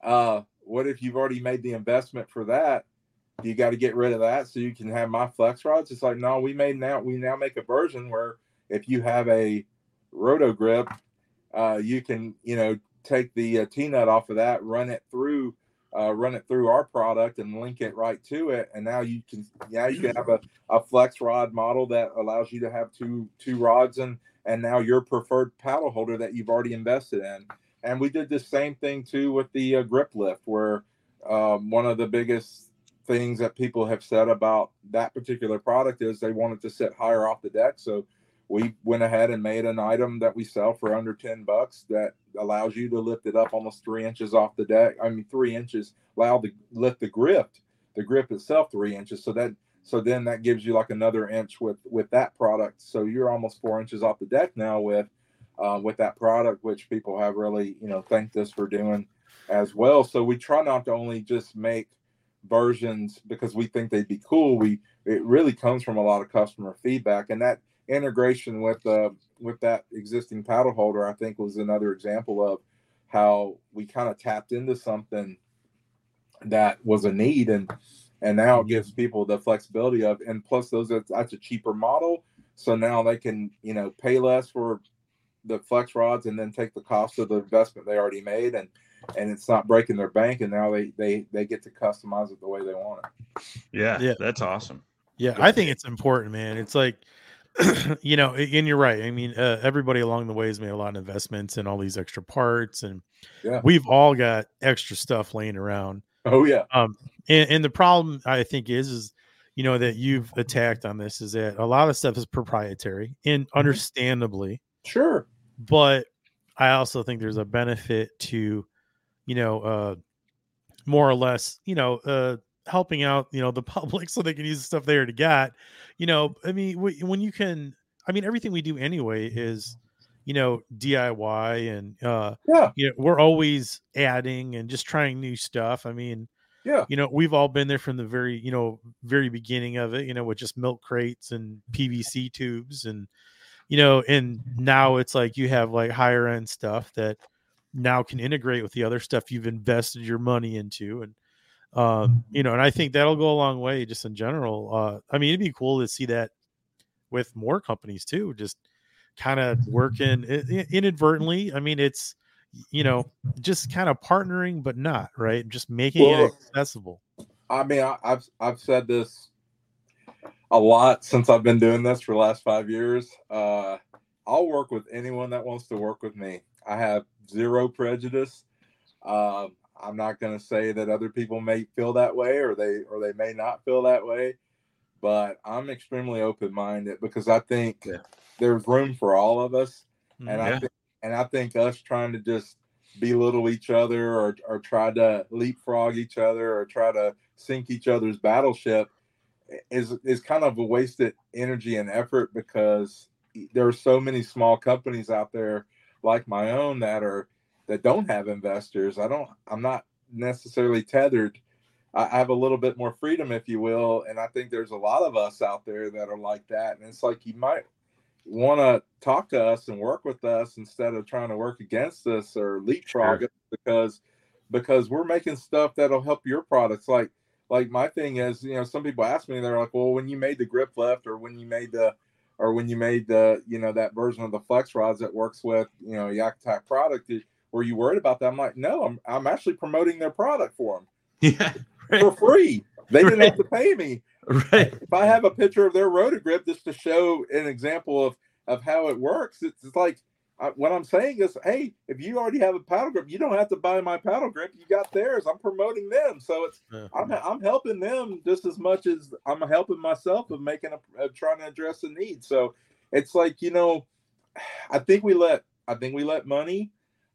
uh, what if you've already made the investment for that? You got to get rid of that so you can have my flex rods. It's like, no, we made now, we now make a version where if you have a RotoGrip, uh, you can, you know, take the uh, T nut off of that, run it through, uh, run it through our product and link it right to it. And now you can, now you can have a, a flex rod model that allows you to have two, two rods and, and now your preferred paddle holder that you've already invested in and we did the same thing too with the uh, grip lift where um, one of the biggest things that people have said about that particular product is they wanted to sit higher off the deck. So we went ahead and made an item that we sell for under 10 bucks that allows you to lift it up almost three inches off the deck i mean three inches allow the lift the grip the grip itself three inches. So that so then that gives you like another inch with with that product. So you're almost four inches off the deck now with uh, with that product, which people have really, you know, thanked us for doing as well. So we try not to only just make versions because we think they'd be cool. We it really comes from a lot of customer feedback, and that integration with uh, with that existing paddle holder, I think, was another example of how we kind of tapped into something that was a need and and now it gives people the flexibility of and plus those that's a cheaper model so now they can you know pay less for the flex rods and then take the cost of the investment they already made and and it's not breaking their bank and now they they they get to customize it the way they want it Yeah, Yeah. that's awesome. Yeah, I think it's important, man. It's like, you know, and you're right. I mean, uh, everybody along the way has made a lot of investments in all these extra parts, and Yeah. we've all got extra stuff laying around. oh yeah Um, and, and the problem I think is, is you know, that you've attacked on this is that a lot of stuff is proprietary and understandably, Sure. but I also think there's a benefit to, you know, uh, more or less, you know, uh, helping out, you know, the public so they can use the stuff they already got. You know, I mean, wh- when you can, I mean, everything we do anyway is, you know, DIY and, uh, Yeah. you know, we're always adding and just trying new stuff. I mean, Yeah. you know, we've all been there from the very, you know, very beginning of it, you know, with just milk crates and PVC tubes and, you know, and now it's like you have like higher end stuff that now can integrate with the other stuff you've invested your money into. And, um, you know, and I think that'll go a long way just in general. Uh, I mean, it'd be cool to see that with more companies too, just kind of working inadvertently. I mean, it's, you know, just kind of partnering, but not right. Just making Well, it accessible. I mean, I, I've I've said this a lot since I've been doing this for the last five years. Uh, I'll work with anyone that wants to work with me. I have zero prejudice. Um, I'm not going to say that other people may feel that way or they or they may not feel that way, but I'm extremely open minded because I think Yeah. there's room for all of us, and I think and I think us trying to just belittle each other or or try to leapfrog each other or try to sink each other's battleship is is kind of a wasted energy and effort because there are so many small companies out there like my own that are that don't have investors. I don't I'm not necessarily tethered. I have a little bit more freedom, if you will, and I think there's a lot of us out there that are like that. And it's like you might want to talk to us and work with us instead of trying to work against us or leapfrog Sure. us because because we're making stuff that'll help your products. Like like my thing is, you know, some people ask me, they're like, well, when you made the grip lift or when you made the or when you made the you know that version of the flex rods that works with you know YakAttack product, were you worried about that? I'm like, no, I'm I'm actually promoting their product for them. Yeah. them for free. They didn't have to pay me Right. if I have a picture of their RotoGrip just to show an example of of how it works, it's, it's like I, what I'm saying is, hey, if you already have a paddle grip, you don't have to buy my paddle grip. You got theirs. I'm promoting them, so it's Yeah. I'm I'm helping them just as much as I'm helping myself of making a of trying to address a need. So it's like you know, I think we let I think we let money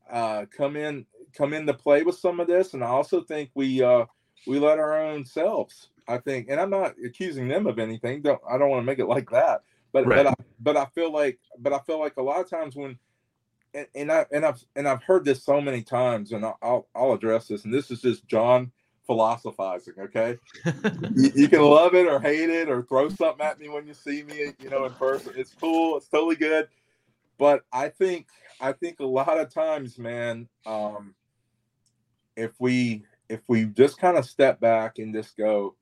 uh, come in come into play with some of this, and I also think we uh, we let our own selves. I think, and I'm not accusing them of anything. Don't I don't want to make it like that, but Right. but I but I feel like but I feel like a lot of times when and, and I and I've and I've heard this so many times, and I'll I'll, address this, and this is just John philosophizing. Okay, you, you can love it or hate it or throw something at me when you see me, you know, in person. It's cool. It's totally good. But I think I think a lot of times, man, um, if we if we just kind of step back and just go,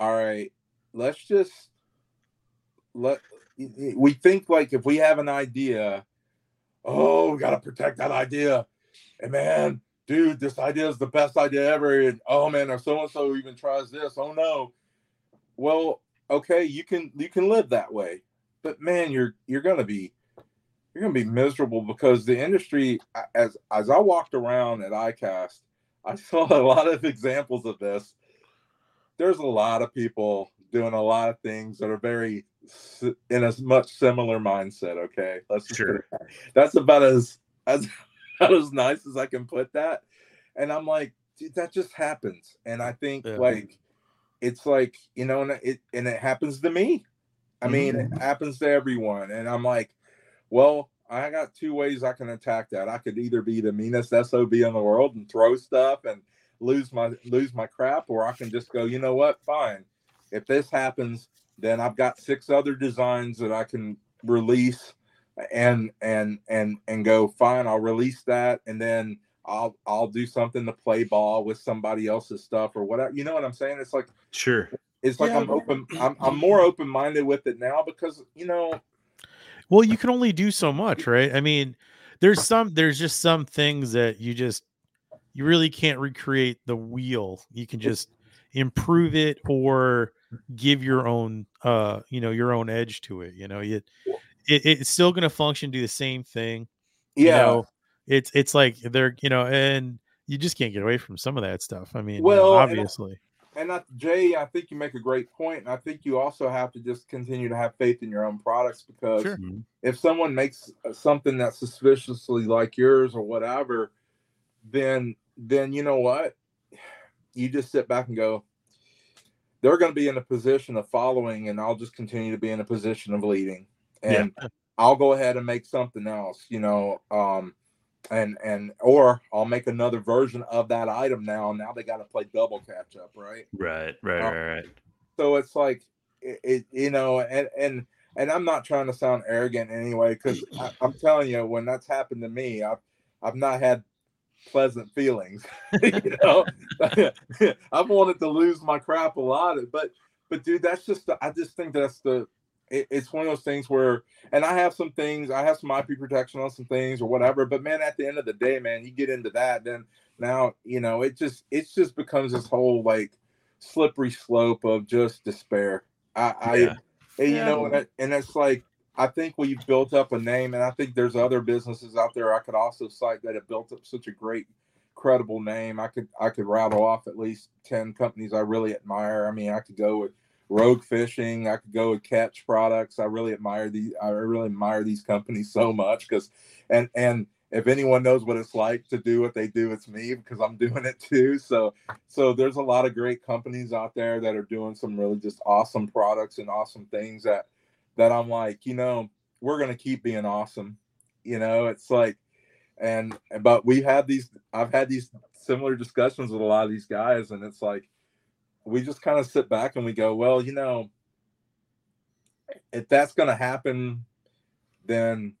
all right, let's just let we think like if we have an idea, oh, we gotta protect that idea. And man, dude, this idea is the best idea ever. And oh man, or so and so even tries this. Oh no. Well, okay, you can you can live that way. But man, you're you're gonna be you're gonna be miserable because the industry as as I walked around at ICAST, I saw a lot of examples of this. There's a lot of people doing a lot of things that are very in a much similar mindset. Okay, let's Sure. that- That's about as as about as nice as I can put that. And I'm like, dude, that just happens. And I think Yeah. like it's like you know, and it and it happens to me. I mm-hmm, mean, it mm-hmm. happens to everyone. And I'm like, well, I got two ways I can attack that. I could either be the meanest SOB in the world and throw stuff and lose my lose my crap, or I can just go, you know what, fine. If this happens, then I've got six other designs that I can release and and and and go, fine, I'll release that and then I'll I'll do something to play ball with somebody else's stuff or whatever. You know what I'm saying? It's like Sure. it's like Yeah, I'm open I'm I'm more open minded with it now because you know Well, you can only do so much, right? I mean, there's some there's just some things that you just you really can't recreate the wheel. You can just improve it or give your own uh you know your own edge to it. You know, it, it it's still gonna function, do the same thing. you yeah. know? it's it's like they're you know, and you just can't get away from some of that stuff. I mean, you know, Well, and I- obviously. and I, Jay, I think you make a great point, and I think you also have to just continue to have faith in your own products because Sure. Mhm. if someone makes uh, something that's suspiciously like yours or whatever, then then you know what, you just sit back and go, they're going to be in a position of following, and I'll just continue to be in a position of leading, Yeah. and I'll go ahead and make something else, you know, um, and and or I'll make another version of that item now. Now they got to play double catch up, right? Right, right, right, right. so it's like it, it you know and and and i'm not trying to sound arrogant anyway because i'm telling you when that's happened to me i've i've not had pleasant feelings you know i've wanted to lose my crap a lot but but dude that's just the, i just think that's the it, it's one of those things where and i have some things i have some ip protection on some things or whatever but man at the end of the day man you get into that then now you know it just it just becomes this whole like slippery slope of just despair. I, I Yeah. and, you Yeah. know, and, it, and it's like I think we've built up a name, and I think there's other businesses out there I could also cite that have built up such a great, credible name. I could I could rattle off at least ten companies I really admire. I mean, I could go with Rogue Fishing. I could go with Catch Products. I really admire the I really admire these companies so much because, and and if anyone knows what it's like to do what they do, it's me because I'm doing it too. So so there's a lot of great companies out there that are doing some really just awesome products and awesome things that that I'm like, you know, we're gonna keep being awesome. You know, it's like and but we had these I've had these similar discussions with a lot of these guys, and it's like we just kind of sit back and we go, well, you know, if that's gonna happen, then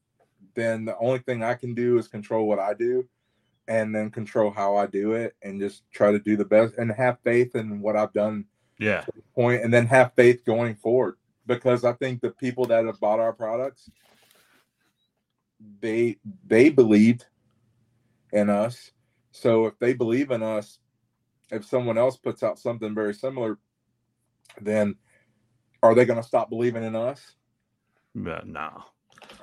then the only thing I can do is control what I do and then control how I do it and just try to do the best and have faith in what I've done Yeah, point and then have faith going forward because I think the people that have bought our products they they believed in us so if they believe in us if someone else puts out something very similar then are they going to stop believing in us but no,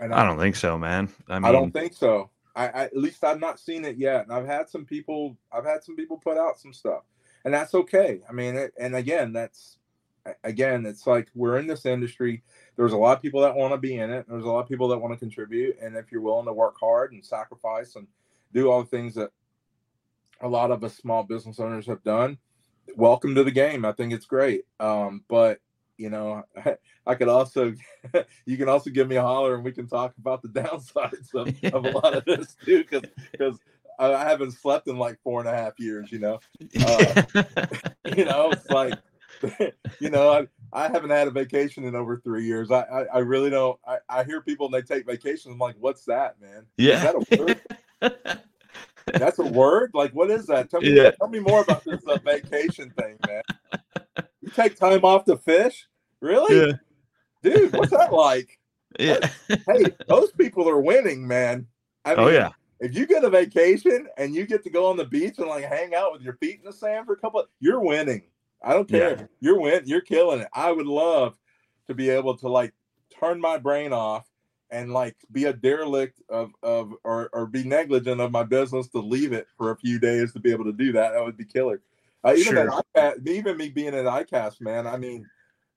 and I don't think so, man. I mean, I don't think so. I, I at least I've not seen it yet, and I've had some people. I've had some people put out some stuff, and that's okay. I mean, it, and again, that's again, it's like we're in this industry. There's a lot of people that want to be in it. There's a lot of people that want to contribute, and if you're willing to work hard and sacrifice and do all the things that a lot of us small business owners have done, welcome to the game. I think it's great. Um, but you know, I could also, you can also give me a holler and we can talk about the downsides of, of a lot of this too, because because I haven't slept in like four and a half years. You know, uh, you know, it's like, you know, I, I haven't had a vacation in over three years. I I, I really don't. I, I hear people and they take vacations. I'm like, what's that, man? yeah. Is that a word? That's a word? Like, what is that? Tell me, Yeah. tell me more about this uh, vacation thing, man. You take time off to fish? Really? yeah, Dude, what's that like? yeah. Hey, those people are winning, man. I oh yeah, if you get a vacation and you get to go on the beach and like hang out with your feet in the sand for a couple, you're winning. I don't care. Yeah. You're win. You're killing it. I would love to be able to like turn my brain off and like be a derelict of of or or be negligent of my business to leave it for a few days to be able to do that. That would be killer. Uh, even Sure. ICAST, even me being at ICAST, man. I mean,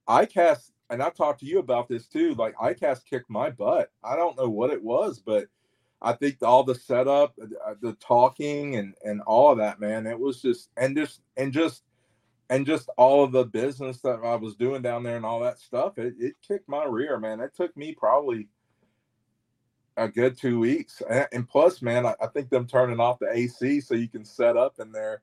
ICAST, and I've talked to you about this too. Like ICAST kicked my butt. I don't know what it was, but I think all the setup, uh, the talking, and and all of that, man, it was just and just and just and just all of the business that I was doing down there and all that stuff. It it kicked my rear, man. It took me probably a good two weeks, and, plus, man, I, I think them turning off the AC so you can set up in there.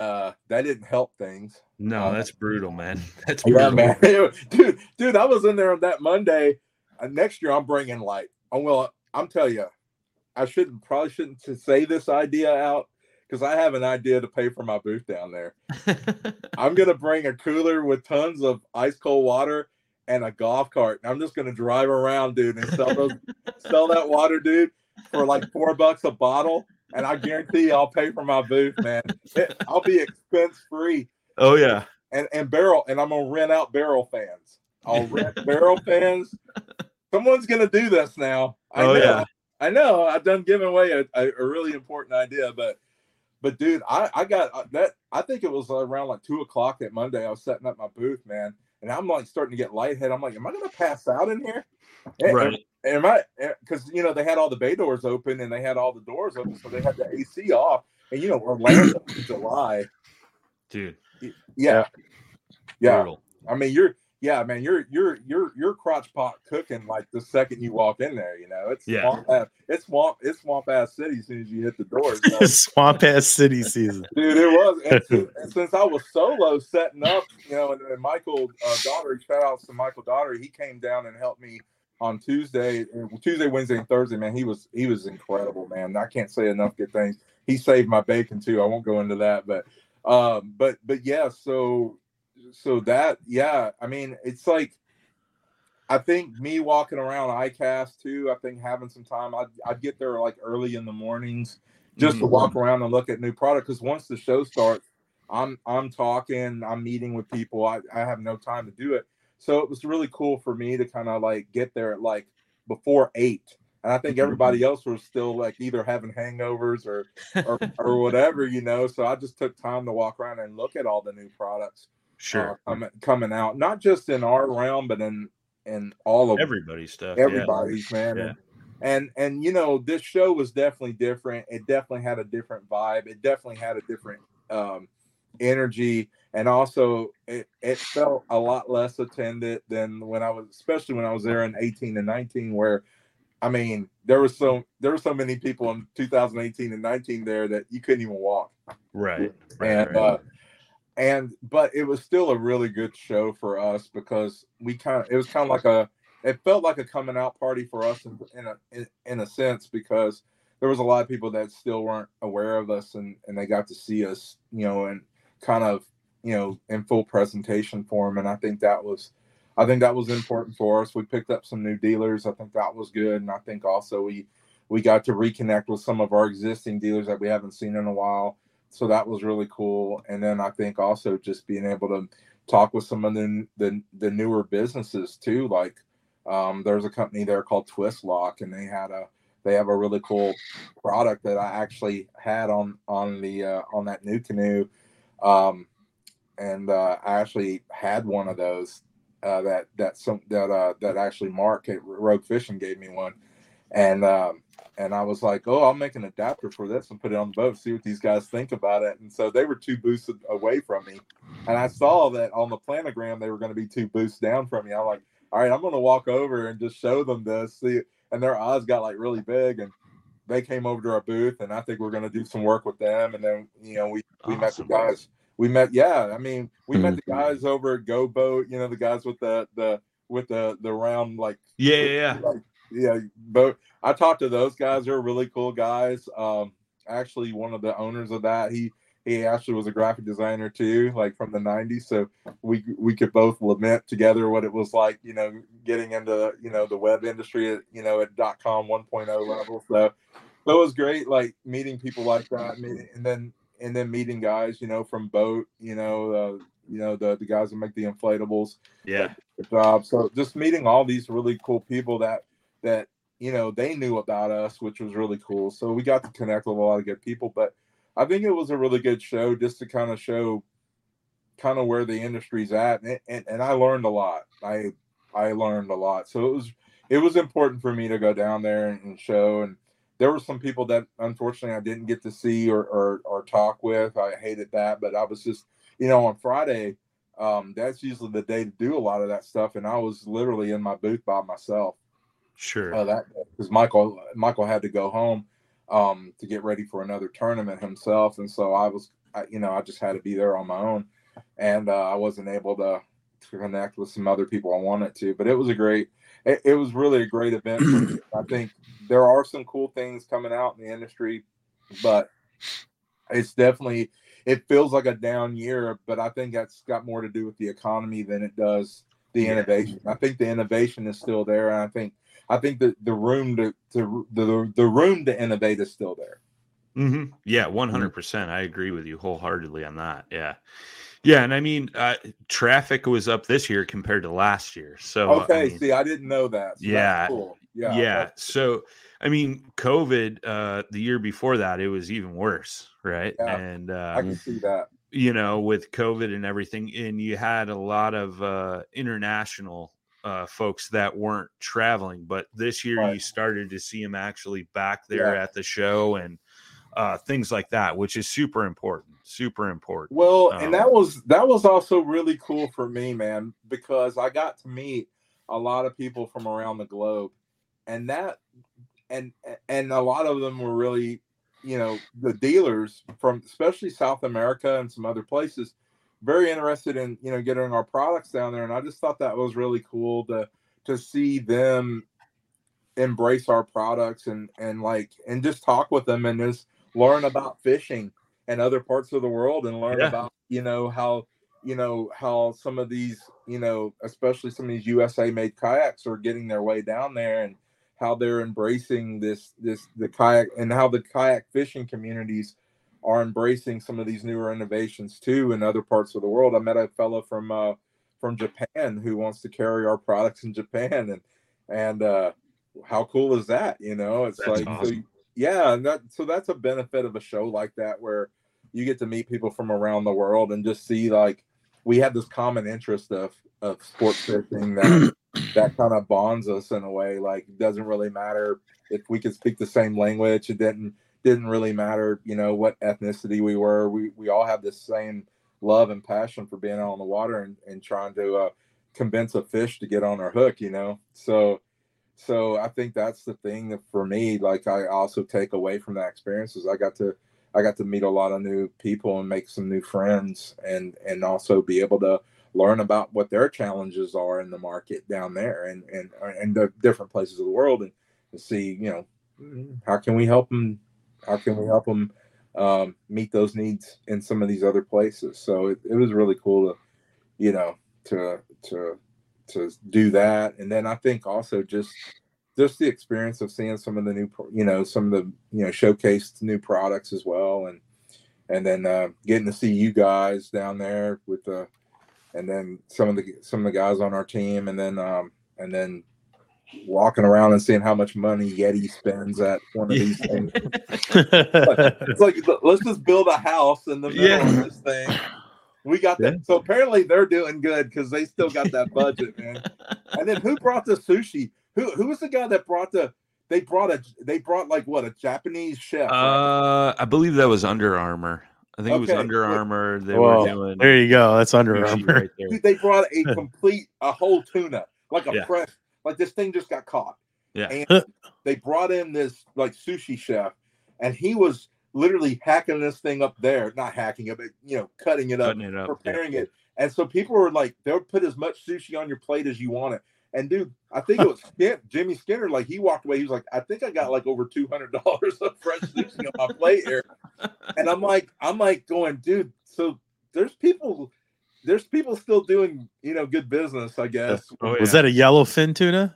Uh, that didn't help things. No, Uh, that's brutal, man. That's Yeah, brutal. man, dude, dude, I was in there on that Monday. Uh, next year, I'm bringing like, oh well, I'm telling you, I shouldn't probably shouldn't to say this idea out because I have an idea to pay for my booth down there. I'm gonna bring a cooler with tons of ice cold water and a golf cart. And I'm just gonna drive around, dude, and sell those sell that water, dude, for like four bucks a bottle. And I guarantee I'll pay for my booth, man. I'll be expense free. Oh yeah. And and barrel, and I'm gonna rent out barrel fans. I'll rent barrel fans. Someone's gonna do this now. I Oh, know. yeah. I know. I've done giving away a, a, a really important idea, but but dude, I I got uh, that. I think it was around like two o'clock that Monday. I was setting up my booth, man, and I'm like starting to get lightheaded. I'm like, am I gonna pass out in here? Am- Right. Am I? Because you know they had all the bay doors open and they had all the doors open, so they had the AC off. And you know Orlando in July, Dude. yeah, yeah. Brutal. I mean, you're yeah, man, you're you're you're you're crotch pot cooking like the second you walk in there. You know, it's Yeah. swamp ass, it's swamp it's swamp ass city as soon as you hit the door. So, Swamp ass city season. dude, it was. And since, and since I was solo setting up, you know, and, and Michael uh, Daughtery, shout outs to Michael Daughtery, he came down and helped me on Tuesday, Tuesday, Wednesday, and Thursday. Man, he was he was incredible, man. I can't say enough good things. He saved my bacon too. I won't go into that, but um, but but yeah, so so that yeah, I mean, it's like I think me walking around ICAST too. I think having some time, I'd, I'd get there like early in the mornings just to Mhm. walk around and look at new product. Because once the show starts, I'm I'm talking, I'm meeting with people. I, I have no time to do it. So it was really cool for me to kind of like get there at like before eight. And I think everybody else was still like either having hangovers or or, or whatever, you know. So I just took time to walk around and look at all the new products Sure. uh, coming coming out, not just in our realm, but in in all of Everybody's stuff. yeah. everybody's man. Yeah. And, and and you know, this show was definitely different. It definitely had a different vibe. It definitely had a different um energy. And also it, it felt a lot less attended than when I was especially when I was there in 18 and 19, where I mean there was so there were so many people in 2018 and 19 there that you couldn't even walk Right. Right. and right. uh and but it was still a really good show for us because we kind of it was kind of like a it felt like a coming out party for us in, in a in, in a sense because there was a lot of people that still weren't aware of us and and they got to see us you know and kind of you know in full presentation form and i think that was i think that was important for us. We picked up some new dealers. I think that was good and i think also we we got to reconnect with some of our existing dealers that we haven't seen in a while. So that was really cool. And then i think also just being able to talk with some of the the, the newer businesses too like um, there's a company there called twist lock and they had a they have a really cool product that i actually had on on the uh, on that NuCanoe um, and uh, i actually had one of those uh, that that some that uh, that actually mark at rogue fishing gave me one and um, and I was like, oh, I'll make an adapter for this and put it on the boat, see what these guys think about it. And so they were two boosts away from me. And I saw that on the planogram, they were going to be two boosts down from me. I'm like, all right, I'm going to walk over and just show them this. See, and their eyes got like really big. And they came over to our booth, and I think we're going to do some work with them. And then, you know, we, we met the guys. We met, yeah, I mean, we met the guys over at Go Boat, you know, the guys with the, the, with the, the round, like, yeah. Yeah. Yeah. like, yeah, but I talked to those guys. They're really cool guys. Um, actually, one of the owners of that, he he actually was a graphic designer too, like from the '90s. So we we could both lament together what it was like, you know, getting into you know the web industry at you know at dot com 1.0 level. So that was great, like meeting people like that, and and then and then meeting guys, you know, from boat, you know, uh, you know the the guys that make the inflatables Yeah. the job. So just meeting all these really cool people that that you know they knew about us, which was really cool. So we got to connect with a lot of good people. But I think it was a really good show just to kind of show kind of where the industry's at, and, and and I learned a lot. I I learned a lot. So it was it was important for me to go down there and, and show and. There were some people that unfortunately I didn't get to see or, or or talk with. I hated that, but I was just, you know, on Friday, um, that's usually the day to do a lot of that stuff. And I was literally in my booth by myself. Sure. Uh, that because Michael Michael had to go home um, to get ready for another tournament himself, and so I was, I, you know, I just had to be there on my own, and uh, I wasn't able to to connect with some other people I wanted to. But it was a great, it, it was really a great event. I think there are some cool things coming out in the industry, but it's definitely it feels like a down year, but I think that's got more to do with the economy than it does the innovation. I think the innovation is still there, and I think I think that the room to, to the the room to innovate is still there. hmm Yeah, one hundred percent. I agree with you wholeheartedly on that. Yeah, yeah, and I mean, uh, traffic was up this year compared to last year. So I Okay, mean, see, I didn't know that. So Yeah. cool. yeah, Yeah, So I mean, COVID uh, the year before that, it was even worse, right? Yeah, and I uh, can see that. you know, with COVID and everything, and you had a lot of uh, international uh, folks that weren't traveling, but this year you started to see them actually back there Yeah. at the show and uh, things like that, which is super important. Super important. Well, Um, and that was that was also really cool for me, man, because I got to meet a lot of people from around the globe, and that and and a lot of them were really, you know, the dealers from especially South America and some other places, very interested in you know getting our products down there, and I just thought that was really cool to to see them embrace our products and and like and just talk with them and just learn about fishing and other parts of the world and learn Yeah. about you know how you know how some of these you know especially some of these USA made kayaks are getting their way down there and how they're embracing this this the kayak and how the kayak fishing communities are embracing some of these newer innovations too in other parts of the world. I met a fellow from uh from Japan who wants to carry our products in Japan and and uh how cool is that? You know, it's That's like so yeah, and that so that's a benefit of a show like that where you get to meet people from around the world and just see like we have this common interest of of sports fishing that that kind of bonds us in a way. Like it doesn't really matter if we can speak the same language. It didn't didn't really matter, you know, what ethnicity we were. We we all have this same love and passion for being on the water and, and trying to uh, convince a fish to get on our hook, you know. So so I think that's the thing that for me, like I also take away from that experience is I got to I got to meet a lot of new people and make some new friends and and also be able to learn about what their challenges are in the market down there and and and the different places of the world and, and see you know how can we help them how can we help them um, meet those needs in some of these other places? So it, it was really cool to you know to to to do that. And then i think also just just the experience of seeing some of the new you know some of the you know showcased new products as well. And and then uh, getting to see you guys down there with the and then some of the some of the guys on our team. And then um and then walking around and seeing how much money yeti spends at one of these things it's like let's just build a house in the middle Yeah. of this thing we got that so apparently they're doing good because they still got that budget man and then who brought the sushi who who was the guy that brought the they brought a they brought like what a japanese chef right? Uh, I believe that was Under Armour. I think it was Under. Armour. They Well, were doing there you go. That's Under Armour. right there. Dude, they brought a complete a whole tuna, like a Yeah. fresh, like this thing just got caught. Yeah. And they brought in this like sushi chef, and he was literally hacking this thing up there, not hacking it, but you know, cutting it up, Cutting it up. yeah. preparing it. And so people were like, they'll put as much sushi on your plate as you want it. And dude, I think it was Skin- Jimmy Skinner. Like he walked away, he was like, I think I got like over two hundred dollars of fresh sushi on my plate here. And I'm like, I'm like going, dude. So there's people, there's people still doing, you know, good business, I guess. Oh, Was that a yellowfin tuna?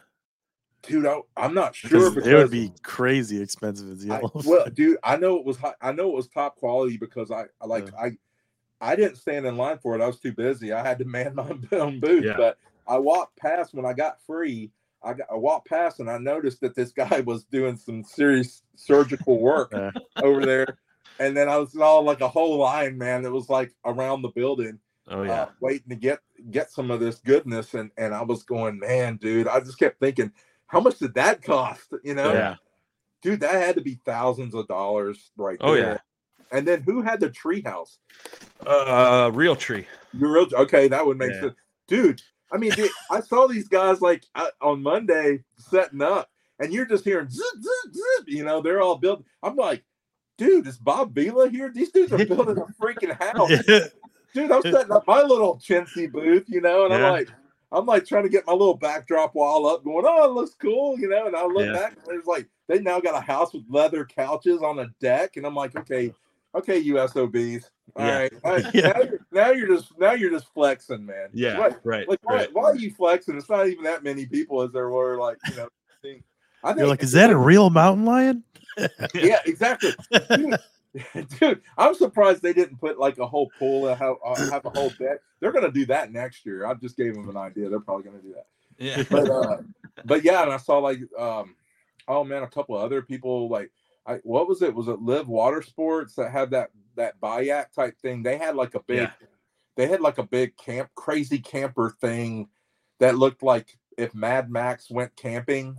Dude, I, I'm not sure Because because it would be crazy expensive as I, well, dude, I know it was high, I know it was top quality because I, I like I I didn't stand in line for it. I was too busy. I had to man my own booth. Yeah. But I walked past when I got free. I got I walked past and I noticed that this guy was doing some serious surgical work over there. And then I was all like a whole line, man, that was like around the building Oh yeah. uh, waiting to get get some of this goodness. And and I was going, man, dude, I just kept thinking, how much did that cost? You know? yeah. dude, that had to be thousands of dollars right Oh, there. yeah. And then who had the tree house? Uh, Realtree. You real okay? That would make Yeah. sense, dude. I mean, dude, I saw these guys like uh, on Monday setting up, and you're just hearing zip, zip, zip. You know, they're all building. I'm like, dude, is Bob Vila here? These dudes are building a freaking house, dude. I'm setting up my little chintzy booth, you know, and Yeah. I'm like. I'm like trying to get my little backdrop wall up, going, "Oh, it looks cool," you know. And I look Yeah. back, and there's like they now got a house with leather couches on a deck, and I'm like, okay, okay, USOBs. All Yeah. right. Now- Yeah. Now, you're, now you're just now you're just flexing, man. Yeah, What- right. like why, right. why are you flexing? It's not even that many people as there were. Like you know, I think You're like, is that a real mountain lion? yeah, exactly. Dude, dude, I'm surprised they didn't put like a whole pool and have, uh, have a whole deck. They're gonna do that next year. I just gave them an idea. They're probably gonna do that. Yeah. But uh, but yeah, and I saw like um, oh man, a couple of other people like I what was it? Was it Live Water Sports that had that that Bayak type thing? They had like a big, Yeah. they had like a big camp, crazy camper thing that looked like if Mad Max went camping.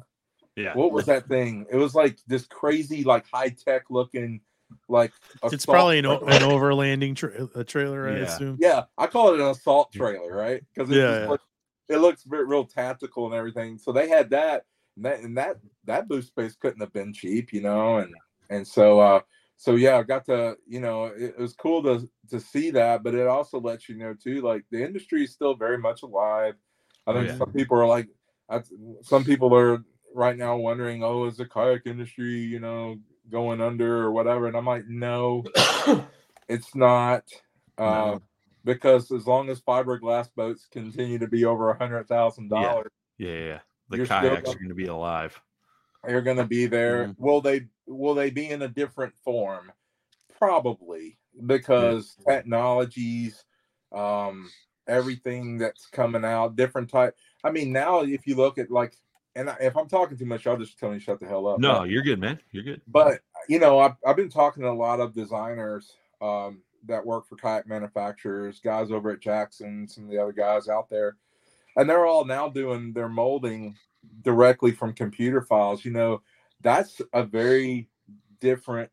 Yeah. What was that thing? It was like this crazy, like high tech looking, like It's probably an, an overlanding tra- a trailer, I Yeah. assume. Yeah, I call it an assault trailer, right? Because it, Yeah, yeah. looks- it looks very, real tactical and everything. So they had that, and that and that that boost space couldn't have been cheap, you know. And and so uh so yeah, I got to you know it, it was cool to to see that, but it also lets you know too, like the industry is still very much alive. I Oh, think yeah. some people are like, I, some people are right now wondering, oh, is the kayak industry, you know, going under or whatever? And I'm like, no, it's not. Uh, Because as long as fiberglass boats continue to be over a hundred thousand Yeah. dollars, Yeah. yeah. The You're kayaks go- are going to be alive. they're going to be there. Mm-hmm. Will they? Will they be in a different form? Probably because technologies, um, everything that's coming out, different type. I mean, now if you look at like, and I- if I'm talking too much, I'll just tell you shut the hell up. No, But- you're good, man. You're good. but you know I've, I've been talking to a lot of designers um, that work for kayak manufacturers guys over at jackson some of the other guys out there and they're all now doing their molding directly from computer files you know that's a very different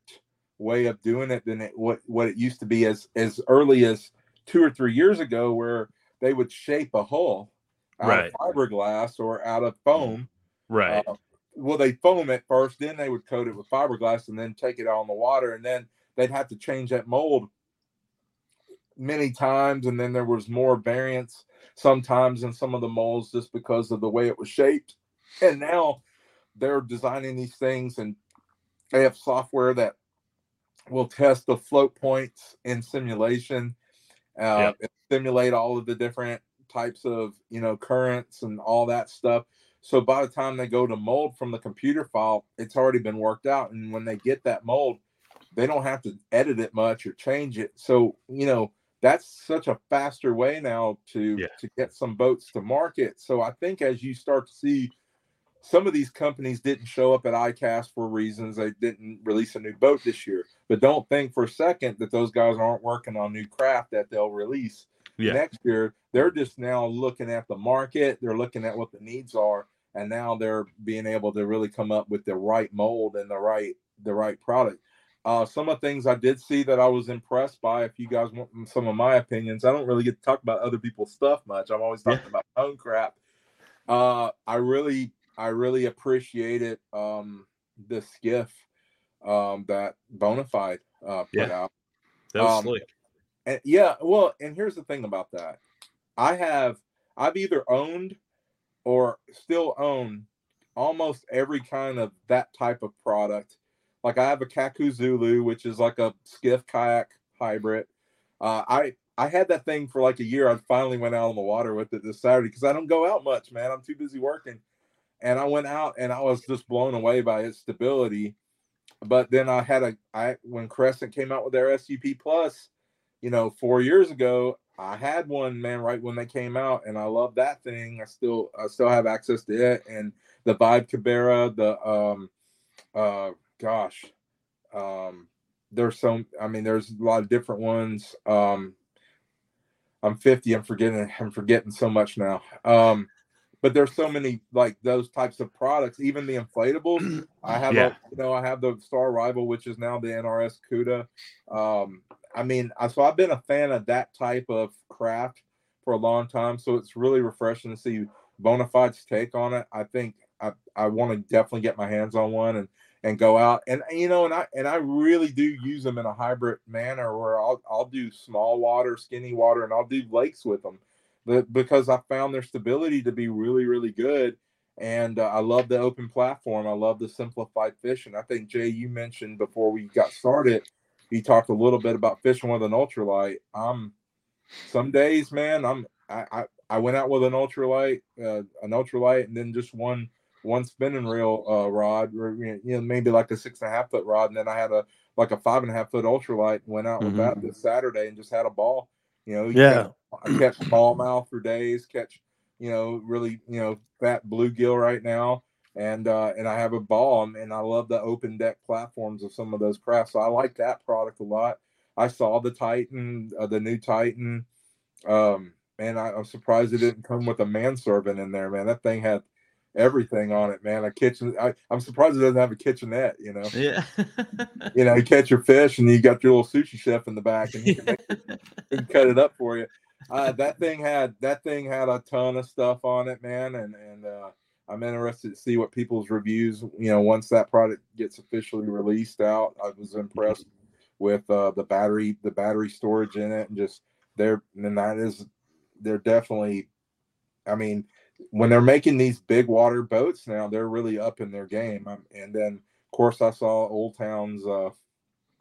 way of doing it than it, what what it used to be as as early as two or three years ago where they would shape a hull out Right. of fiberglass or out of foam Right. uh, well, they foam it first, then they would coat it with fiberglass, and then take it out on the water, and then they'd have to change that mold many times, and then there was more variance sometimes in some of the molds just because of the way it was shaped. And now they're designing these things, and they have software that will test the float points in simulation, uh, and simulate all of the different types of you know currents and all that stuff. So by the time they go to mold from the computer file, it's already been worked out. And when they get that mold, they don't have to edit it much or change it. So, you know, that's such a faster way now to Yeah. to get some boats to market. So I think as you start to see some of these companies didn't show up at ICAST for reasons they didn't release a new boat this year. But don't think for a second that those guys aren't working on new craft that they'll release Yeah. next year. They're just now looking at the market, they're looking at what the needs are, and now they're being able to really come up with the right mold and the right the right product. Uh, some of the things I did see that I was impressed by. If you guys want some of my opinions, I don't really get to talk about other people's stuff much. I'm always talking about my own crap. Uh, I really, I really appreciated um, the skiff um, that Bonafide uh, put Yeah. out. That was Um, slick. And yeah, well, and here's the thing about that. I have I've either owned or still own almost every kind of that type of product. Like I have a Kaku Zulu, which is like a skiff kayak hybrid. Uh, I I had that thing for like a year. I finally went out on the water with it this Saturday because I don't go out much, man. I'm too busy working. And I went out and I was just blown away by its stability. But then I had a I when Crescent came out with their SUP Plus, you know, four years ago, I had one man right when they came out, and I love that thing. I still I still have access to it and the Vibe Cabera, the um uh gosh. Um there's some I mean there's a lot of different ones. Um I'm 50, I'm forgetting I'm forgetting so much now. Um but there's so many like those types of products, even the inflatables. I have Yeah. a you know, I have the Star Rival, which is now the NRS CUDA. Um, I mean, so I've been a fan of that type of craft for a long time. So it's really refreshing to see Bonafide's take on it. I think I, I want to definitely get my hands on one and and go out and you know and I and I really do use them in a hybrid manner where I'll I'll do small water, skinny water, and I'll do lakes with them, but because I found their stability to be really really good. And uh, I love the open platform. I love the simplified fishing. I think Jay, you mentioned before we got started, you talked a little bit about fishing with an ultralight. Um, some days, man, I'm I I, I went out with an ultralight, uh, an ultralight, and then just one one spinning reel uh, rod, or you know maybe like a six and a half foot rod, and then I had a like a five and a half foot ultralight. Went out with Mhm. that this Saturday and just had a ball. You know, you Yeah. catch, I catch smallmouth for days, catch you know really you know fat bluegill right now, and uh, and I have a ball, and I love the open deck platforms of some of those crafts. So I like that product a lot. I saw the Titan, uh, the new Titan. Um, man, I, I'm surprised it didn't come with a manservant in there, man. That thing had everything on it, man. A kitchen. I, I'm surprised it doesn't have a kitchenette. You know, Yeah. you know, you catch your fish and you got your little sushi chef in the back, and he can, make, he can cut it up for you. Uh, that thing had that thing had a ton of stuff on it, man, and and uh, I'm interested to see what people's reviews. You know, once that product gets officially released out, I was impressed with uh, the battery, the battery storage in it, and just there. And that is, they're definitely. I mean, when they're making these big water boats now, they're really up in their game. Um, and then, of course, I saw Old Town's uh,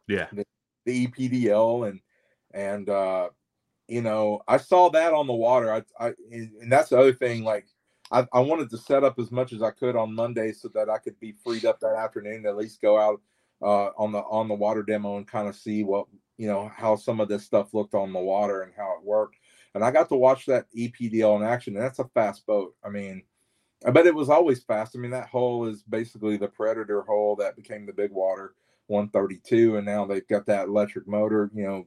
yeah. the E EPDL and and uh you know I saw that on the water I I and that's the other thing like I, I wanted to set up as much as I could on Monday so that I could be freed up that afternoon to at least go out uh on the on the water demo and kind of see what you know how some of this stuff looked on the water and how it worked. And I got to watch that EPDL in action and that's a fast boat. I mean I bet it was always fast. I mean that hull is basically the predator hull that became the big water 132 and now they've got that electric motor you know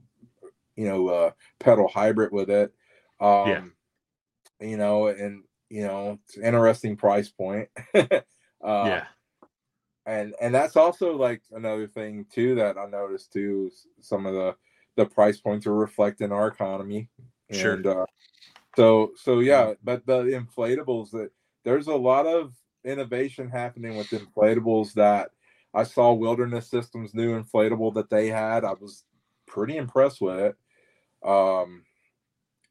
you know uh pedal hybrid with it. Um Yeah. you know and you know it's an interesting price point. Uh yeah. and and that's also like another thing too that i noticed too some of the the price points are reflecting our economy. Sure. and uh so so yeah but the inflatables that there's a lot of innovation happening with inflatables that i saw wilderness systems new inflatable that they had. I was pretty impressed with it. Um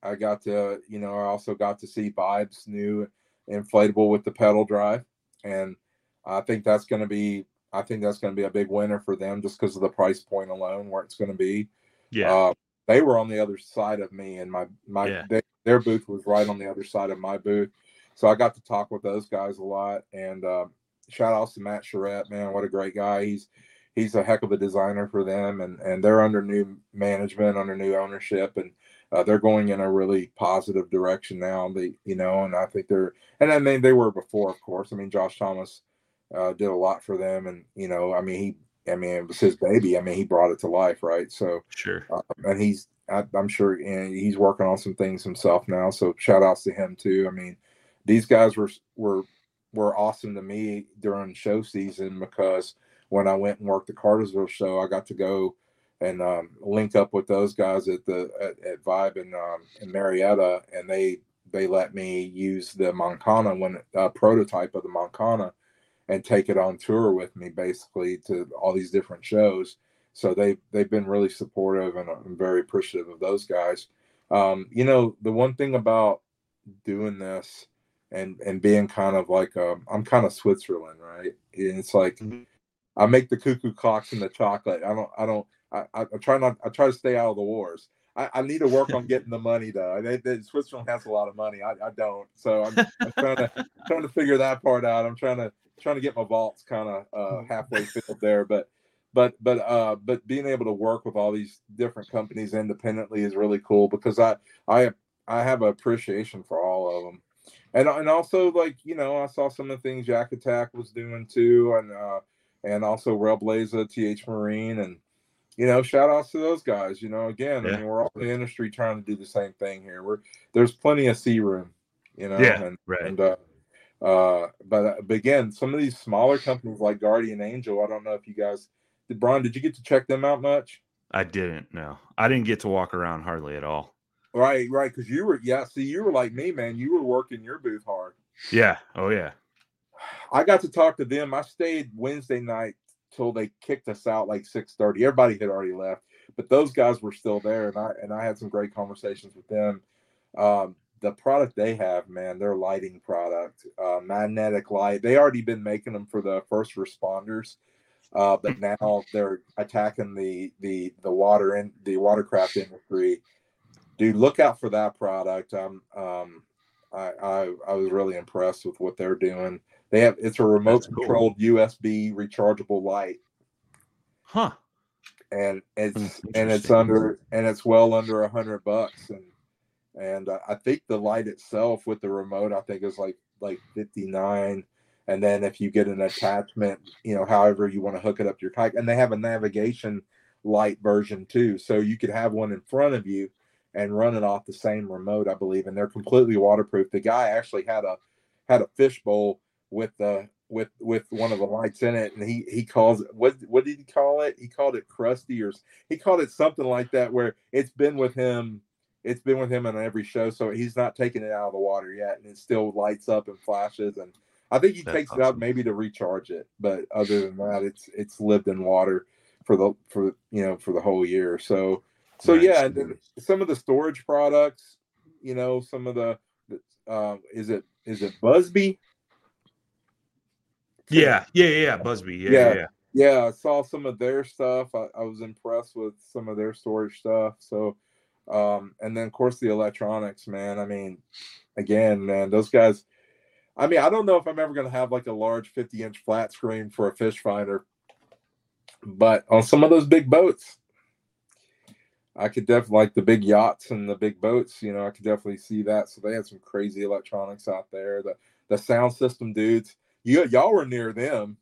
i got to you know i also got to see vibes new inflatable with the pedal drive and I think that's going to be I think that's going to be a big winner for them just because of the price point alone where it's going to be. Yeah. Uh, they were on the other side of me, and my my Yeah. they, their booth was right on the other side of my booth, so I got to talk with those guys a lot. And uh, shout outs to Matt Charette, man, what a great guy. He's he's a heck of a designer for them, and and they're under new management, under new ownership, and uh, they're going in a really positive direction now. They you know, and I think they're and I mean they were before, of course. I mean Josh Thomas uh, did a lot for them, and you know, I mean he, I mean it was his baby. I mean he brought it to life, right? So sure. uh, and he's I, I'm sure and he's working on some things himself now. So shout outs to him too. I mean, these guys were were were awesome to me during show season because when I went and worked the Cartersville show, I got to go and um, link up with those guys at the at, at Vibe and um, in Marietta, and they they let me use the Moncana when uh, prototype of the Moncana and take it on tour with me basically to all these different shows. So they they've been really supportive and i'm very appreciative of those guys. Um, you know the one thing about doing this and and being kind of like um, i'm kind of switzerland right? And it's like i make the cuckoo clocks and the chocolate. I don't i don't i i I try not i try to stay out of the wars I, I need to work on getting the money though. They, they, Switzerland has a lot of money. I, I don't, so I'm, I'm trying to trying to figure that part out. I'm trying to trying to get my vaults kind of uh, halfway filled there, but but but uh, but being able to work with all these different companies independently is really cool because I I I have an appreciation for all of them, and and also like you know I saw some of the things YakAttack was doing too, and uh, and also Railblaza, TH Marine, and you know shout outs to those guys. You know again, I mean we're all in the industry trying to do the same thing here. We're there's plenty of sea room, you know, Yeah, and right. and uh, uh, but, uh, but again, some of these smaller companies like Guardian Angel, I don't know if you guys did. Brian, did you get to check them out much? I didn't No, I didn't get to walk around hardly at all. Right, right, because you were yeah. See, you were like me, man. You were working your booth hard. Yeah. Oh yeah. I got to talk to them. I stayed Wednesday night till they kicked us out like six thirty. Everybody had already left, but those guys were still there, and I and I had some great conversations with them. Um, the product they have, man, their lighting product, uh, magnetic light. They already been making them for the first responders. uh, but now they're attacking the the the water in the watercraft industry. Dude, look out for that product. Um, um, I, I I was really impressed with what they're doing. They have it's a remote That's cool. controlled USB rechargeable light, Huh. and it's and it's under and it's well under a hundred bucks, and and I think the light itself with the remote I think is like like fifty nine, and then if you get an attachment, you know, however you want to hook it up to your kayak, and they have a navigation light version too, so you could have one in front of you and run it off the same remote, I believe, and they're completely waterproof. The guy actually had a had a fish bowl with the with with one of the lights in it, and he he calls it what what did he call it? He called it crusty or he called it something like that, where it's been with him. It's been with him on every show, so he's not taking it out of the water yet, and it still lights up and flashes. And I think he That's takes it out maybe to recharge it, but other than that, it's it's lived in water for the for you know for the whole year. So so Nice. yeah, and then some of the storage products, you know, some of the um, is it is it Busby? Yeah, yeah, yeah. Busby. Yeah, Yeah. yeah. yeah. I saw some of their stuff. I, I was impressed with some of their storage stuff. So, um, and then of course the electronics, man. I mean, again, man, those guys. I mean, I don't know if I'm ever gonna have like a large 50 inch flat screen for a fish finder, but on some of those big boats, I could definitely like the big yachts and the big boats. You know, I could definitely see that. So they had some crazy electronics out there. The the sound system dudes, you y'all were near them.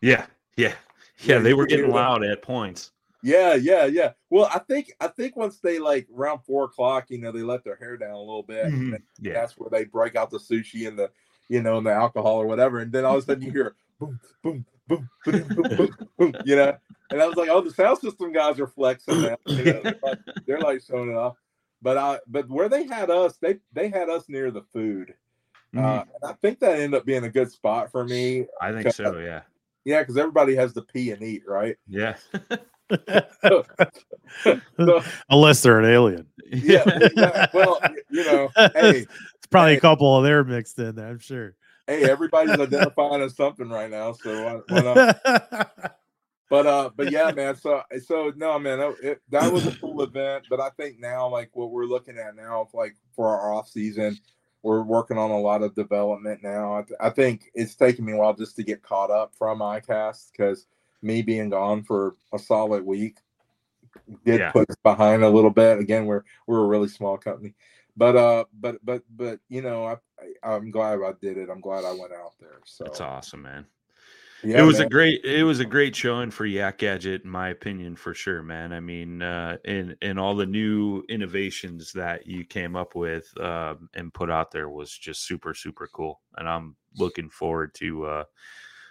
Yeah, yeah, Yeah. They were getting loud at points. Yeah, yeah, yeah. Well, I think I think once they like around four o'clock, you know, they let their hair down a little bit. and mm-hmm. then Yeah, That's where they break out the sushi and the, you know, and the alcohol or whatever. And then all of a sudden you hear boom, boom, boom, boom, boom, boom, boom, you know. And I was like, oh, the sound system guys are flexing now. You know, they're, like, they're like showing it off. But I, but where they had us, they they had us near the food. Mhm. Uh, and I think that ended up being a good spot for me. I think so. Yeah, Yeah, because everybody has to pee and eat, right? yeah, So, Unless they're an alien. yeah, yeah, well, you know, hey, It's probably Hey. a couple of there mixed in there, I'm sure. hey, everybody's identifying as something right now, so why, why not? But uh, but yeah, man. So so no, man, it, it- that was a cool event. But I think now, like what we're looking at now, like for our off season, we're working on a lot of development now. I, th- I think it's taken me a while just to get caught up from iCast because me being gone for a solid week did Yeah. put us behind a little bit. Again, we're we're a really small company, but uh, but but but you know, I, I I'm glad I did it. I'm glad I went out there. So that's awesome, man. Yeah, it was man. a great it was a great showing for Yak Gadget, in my opinion, for sure, man. I mean, uh, and and all the new innovations that you came up with um, and put out there was just super super cool, and I'm looking forward to uh,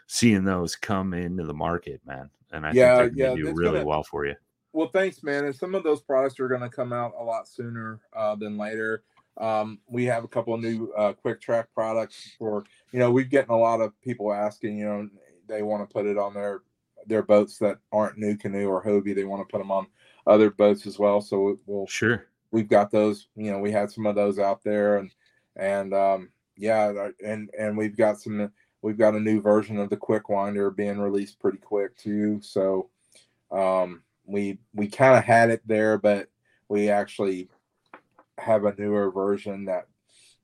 seeing those come into the market, man. And I Yeah, think they're yeah, do really gonna- well for you. Well, thanks, man. And some of those products are going to come out a lot sooner uh, than later. Um, we have a couple of new uh, quick track products for, you know, we've getting a lot of people asking, you know, they want to put it on their their boats that aren't NuCanoe or Hobie. They want to put them on other boats as well. So we'll Sure. we've got those you know we had some of those out there and and um yeah and and we've got some we've got a new version of the quick winder being released pretty quick too so um we we kind of had it there but we actually have a newer version that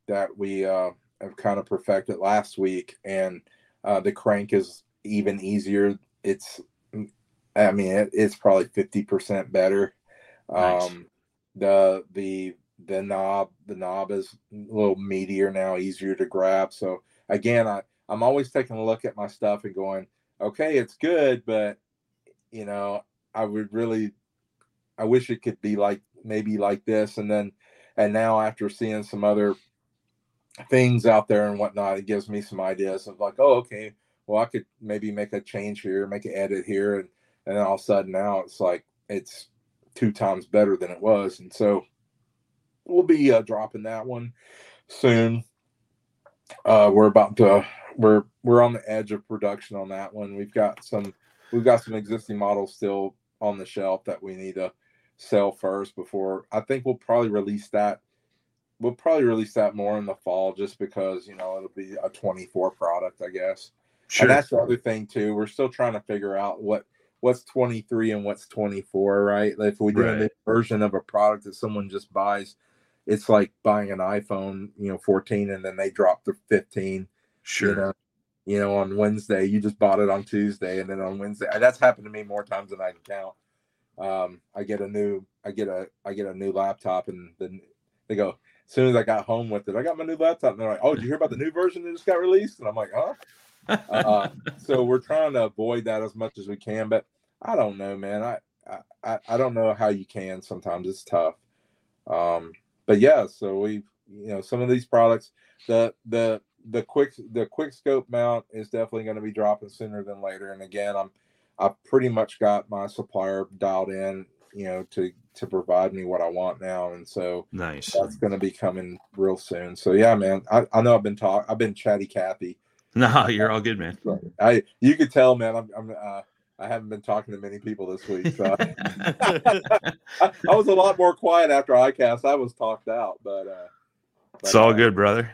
that we uh have kind of perfected last week and uh the crank is even easier. It's i mean it, it's probably 50% better. Nice. um the the the knob the knob is a little meatier now easier to grab. So again i i'm always taking a look at my stuff and going okay it's good but you know i would really i wish it could be like maybe like this. And then and now after seeing some other things out there and whatnot it gives me some ideas of like oh okay well i could maybe make a change here make an edit here and and then all of a sudden now it's like it's two times better than it was. And so we'll be uh, dropping that one soon. Uh we're about to we're we're on the edge of production on that one. We've got some we've got some existing models still on the shelf that we need to sell first before i think we'll probably release that we'll probably release that more in the fall just because you know it'll be a 24 product i guess Sure. And that's the other thing too. We're still trying to figure out what what's 23 and what's 24, right? Like if we do a new version of a product that someone just buys, it's like buying an iPhone, you know, 14 and then they drop the 15. sure. You know, you know, on Wednesday, you just bought it on Tuesday, and then on Wednesday, that's happened to me more times than I can count. Um, I get a new, I get a, I get a new laptop, and then they go. As soon as I got home with it, I got my new laptop, and they're like, "Oh, did you hear about the new version that just got released?" And I'm like, "Huh." Uh, so we're trying to avoid that as much as we can, but I don't know, man. I, I- I, I don't know how you can. Sometimes it's tough. Um, but yeah, so we, you know, some of these products, the the the quick the quick scope mount is definitely going to be dropping sooner than later. And again, I'm I've pretty much got my supplier dialed in, you know, to to provide me what I want now, and so nice. that's going to be coming real soon. So yeah, man, I, I know I've been talk I've been chatty Cathy. No, you're all good, man. I you could tell, man. I'm, I'm uh, I haven't been talking to many people this week. So I, I was a lot more quiet after ICAST. I was talked out, but uh, It's all uh, good, brother.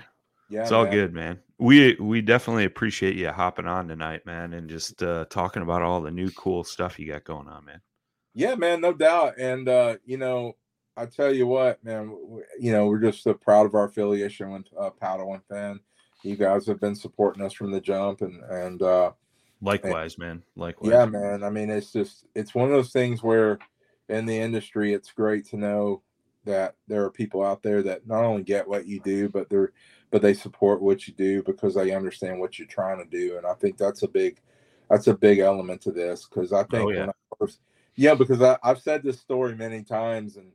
Yeah, It's all man. good, man. We we definitely appreciate you hopping on tonight, man, and just uh, talking about all the new cool stuff you got going on, man. Yeah, man, no doubt. And uh, you know, I tell you what, man, w- you know, we're just so proud of our affiliation with uh, Paddle and Fin. You guys have been supporting us from the jump, and and uh, Likewise, man. Likewise. yeah, man. I mean, it's just it's one of those things where in the industry, it's great to know that there are people out there that not only get what you do, but they're but they support what you do because they understand what you're trying to do. And I think that's a big that's a big element to this because I think Oh, yeah. when I first, yeah, because I, I've said this story many times and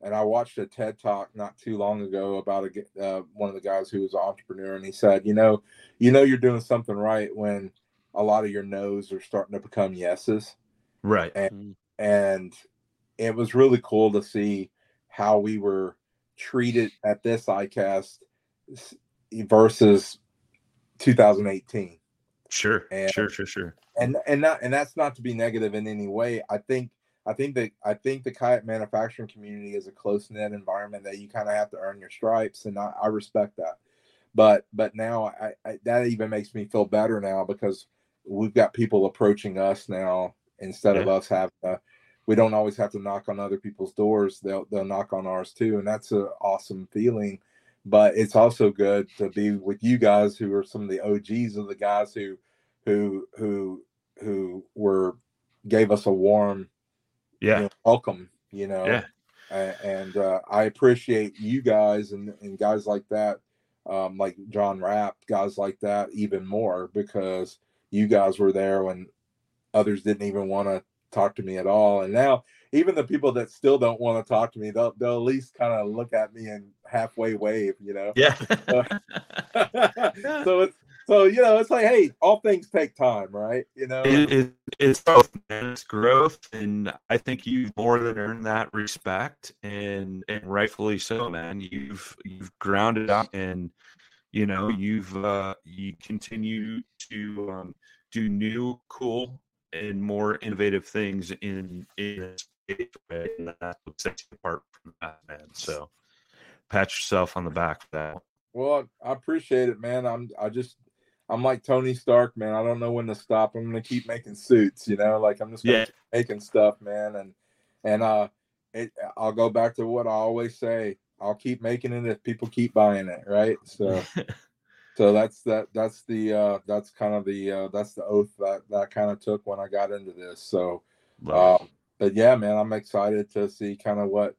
and I watched a TED talk not too long ago about a, g- uh, one of the guys who was an entrepreneur, and he said, you know, you know, you're doing something right when a lot of your no's are starting to become yeses, Right. and and it was really cool to see how we were treated at this ICAST versus 2018 Sure. And- Sure. Sure. Sure. and and not and that's not to be negative in any way. I think I think that I think the kayak manufacturing community is a close knit environment that you kind of have to earn your stripes, and I, I respect that. But but now I, I that even makes me feel better now because we've got people approaching us now instead of us having to. We don't always have to knock on other people's doors. They'll they'll knock on ours too, and that's an awesome feeling. But it's also good to be with you guys who are some of the OGs of the guys who who who who were gave us a warm you Yeah. know, welcome you know Yeah. And uh, i appreciate you guys and, and guys like that um, like john rapp guys like that even more because you guys were there when others didn't even want to talk to me at all and now even the people that still don't want to talk to me they'll, they'll at least kind of look at me and halfway wave you know Yeah. so it's so you know it's like hey all things take time right you know it, it, it's growth, man. It's growth, and I think you've more than earned that respect, and and rightfully so, man. You've you've grounded up, and you know you've uh, you continue to um, do new, cool, and more innovative things in in this space, right? and that's what sets you apart from that, man. So pat yourself on the back for that. Well, I appreciate it, man. I'm I just I'm like Tony Stark, man. I don't know when to stop. I'm gonna keep making suits, you know, like I'm just gonna Yeah. keep making stuff, man. And and uh it I'll go back to what I always say. I'll keep making it if people keep buying it, right? So so that's that that's the uh that's kind of the uh that's the oath that that kind of took when I got into this. So it. um, but yeah, man, I'm excited to see kind of what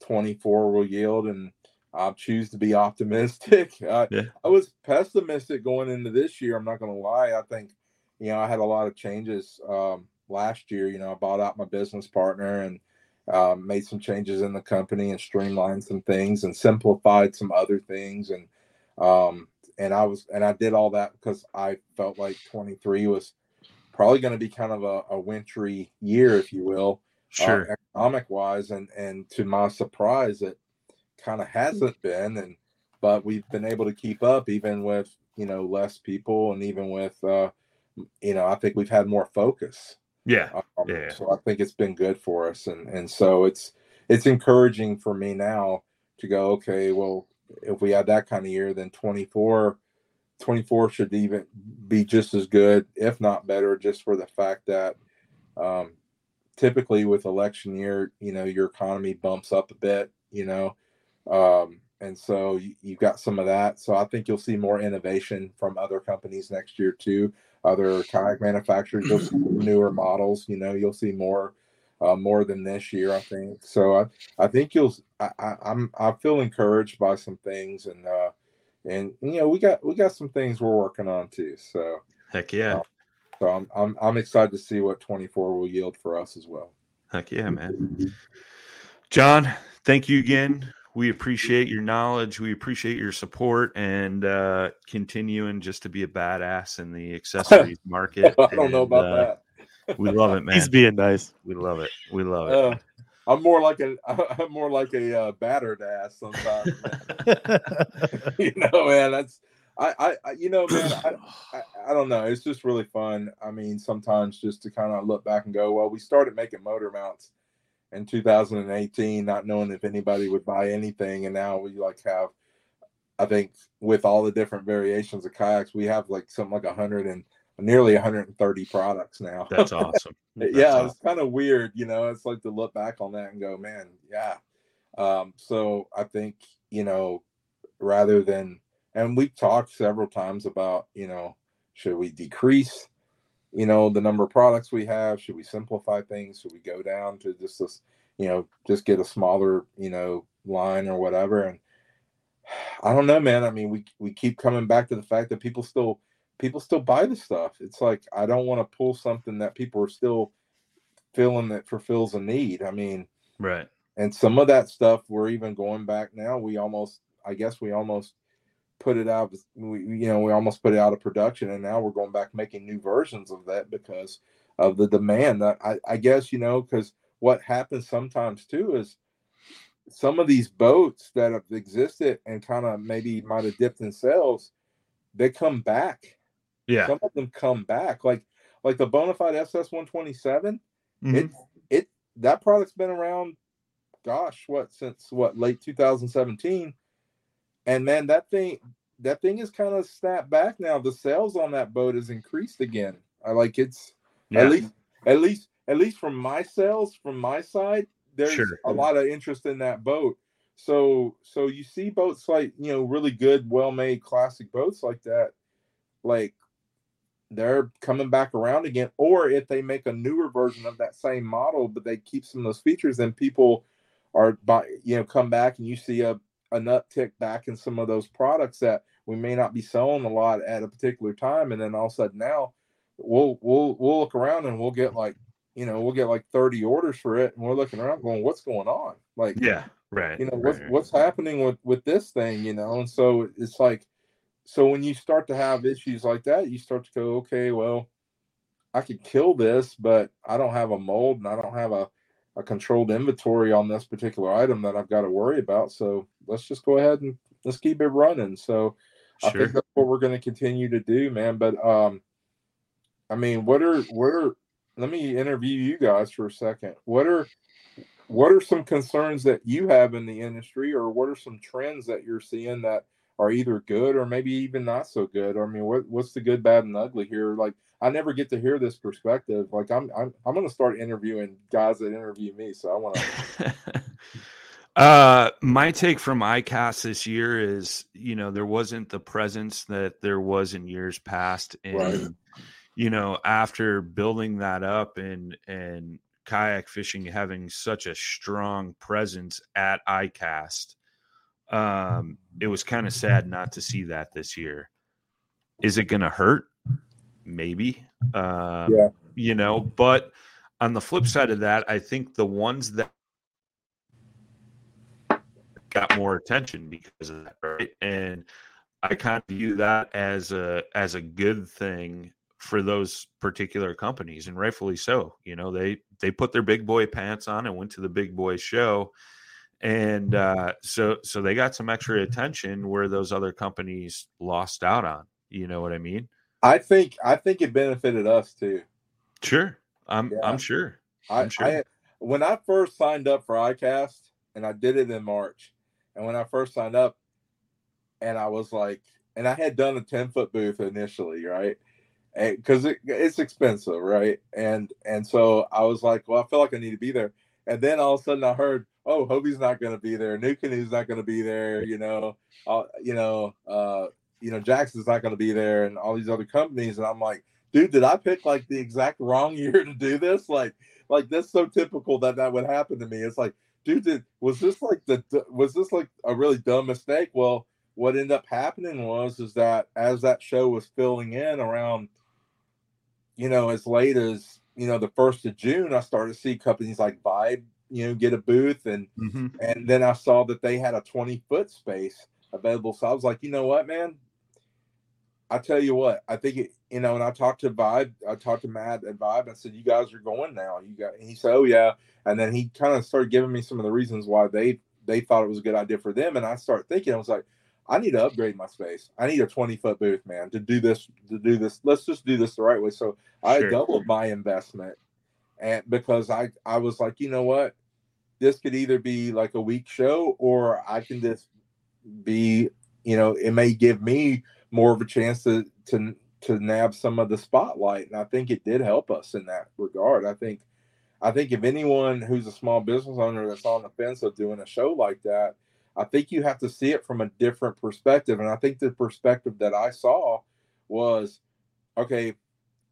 24 will yield, and I'll choose to be optimistic. I, Yeah. I was pessimistic going into this year. I'm not going to lie. I think, you know, I had a lot of changes um, last year. You know, I bought out my business partner and um, made some changes in the company and streamlined some things and simplified some other things. And um, and I was and I did all that because I felt like 23 was probably going to be kind of a, a wintry year, if you will, sure. uh, economic wise. And and to my surprise, it kind of hasn't been. And but we've been able to keep up even with you know less people and even with uh, you know I think we've had more focus. yeah. Um, Yeah. So I think it's been good for us, and and so it's it's encouraging for me now to go. Okay, well, if we had that kind of year, then 24 24 should even be just as good, if not better, just for the fact that um, typically with election year, you know, your economy bumps up a bit, you know, um, and so you, you've got some of that. So I think you'll see more innovation from other companies next year too. Other kayak manufacturers, you'll see newer models. You know, you'll see more, uh, more than this year. I think so. I, I think you'll. I, I, I'm I feel encouraged by some things, and uh, and you know we got we got some things we're working on too. So Heck yeah. uh, so I'm I'm I'm excited to see what 24 will yield for us as well. Heck yeah, man. John, thank you again. We appreciate your knowledge. We appreciate your support and uh, continuing just to be a badass in the accessories market. I don't know about uh, that. We love it, man. He's being nice. we love it. We love it. Uh, I'm more like a I'm more like a uh, battered ass sometimes. you know, man. That's I, I, I you know, man. I, I, I don't know. It's just really fun. I mean, sometimes just to kind of look back and go, well, we started making motor mounts in 2018, not knowing if anybody would buy anything, and now we like have, I think, with all the different variations of kayaks, we have like something like 100 and nearly 130 products now. That's awesome. That's yeah, awesome. it's kind of weird, you know. It's like to look back on that and go, man, yeah. Um, so I think you know, rather than, and we've talked several times about, you know, should we decrease, you know, the number of products we have? Should we simplify things? Should we go down to just this, you know, just get a smaller, you know, line or whatever? And I don't know, man. I mean, we we keep coming back to the fact that people still people still buy the stuff. It's like I don't want to pull something that people are still feeling that fulfills a need. I mean, Right. and some of that stuff we're even going back now. We almost, I guess, we almost put it out. We you know we almost put it out of production, and now we're going back making new versions of that because of the demand. I, I guess you know because what happens sometimes too is some of these boats that have existed and kind of maybe might have dipped in sales, they come back Yeah. some of them come back like like the bonafide ss 127 Mhm. it it that product's been around gosh what since what late 2017 and man that thing that thing is kind of snapped back now the sales on that boat has increased again i like it's Yeah. at least at least at least from my sales from my side there's Sure. a lot of interest in that boat so so you see boats like you know really good well made classic boats like that like they're coming back around again or if they make a newer version of that same model but they keep some of those features then people are by you know come back and you see a an uptick back in some of those products that we may not be selling a lot at a particular time and then all of a sudden now we'll we'll we'll look around and we'll get like you know we'll get like 30 orders for it and we're looking around going what's going on like Yeah. Right. you know right, what's right. what's happening with with this thing you know and so it's like so when you start to have issues like that you start to go okay well i could kill this but i don't have a mold and i don't have a, a controlled inventory on this particular item that i've got to worry about so let's just go ahead and let's keep it running. So i think that's what we're going to continue to do man. But um i mean what are what are let me interview you guys for a second. What are what are some concerns that you have in the industry or what are some trends that you're seeing that are either good or maybe even not so good? I mean what, what's the good bad and ugly here? Like i never get to hear this perspective. Like i'm i'm, I'm going to start interviewing guys that interview me so i want to uh my take from ICAST this year is you know there wasn't the presence that there was in years past and Right. you know after building that up and and kayak fishing having such a strong presence at ICAST um it was kind of sad not to see that this year is it going to hurt maybe uh Yeah. you know but on the flip side of that i think the ones that got more attention because of that right and i kind of view that as a as a good thing for those particular companies and rightfully so you know they they put their big boy pants on and went to the big boy show and uh so so they got some extra attention where those other companies lost out on you know what i mean i think i think it benefited us too sure i'm Yeah. i'm sure I, I'm sure. I when I first signed up for iCast, and I did it in March, and when I first signed up, and I was like, and I had done a 10 foot booth initially, right? Because it, it's expensive, right? And and so I was like, well, I feel like I need to be there. And then all of a sudden I heard, oh, Hobie's not going to be there. NuCanoe's not going to be there. You know, uh, you know, uh, you know, Jackson's not going to be there, and all these other companies. And I'm like, dude, did I pick like the exact wrong year to do this? Like, like that's so typical that that would happen to me. It's like, dude, did, was this like the was this like a really dumb mistake? Well, what ended up happening was is that as that show was filling in around, you know, as late as you know the first of June, I started to see companies like Vibe, you know, get a booth, and Mm-hmm. and then I saw that they had a twenty foot space available. So I was like, you know what, man. I tell you what, I think it, you know, and I talked to Vibe, I talked to Matt at Vibe. I said, "You guys are going now." You got, he said, "Oh yeah," and then he kind of started giving me some of the reasons why they they thought it was a good idea for them. And I started thinking, I was like, I need to upgrade my space. I need a 20 foot booth, man, to do this, to do this. Let's just do this the right way. So I Sure. doubled my investment. And because I, I was like, you know what? This could either be like a week show or I can just be, you know, it may give me more of a chance to, to, to nab some of the spotlight. And I think it did help us in that regard. I think, I think if anyone who's a small business owner that's on the fence of doing a show like that, I think you have to see it from a different perspective. And I think the perspective that I saw was okay,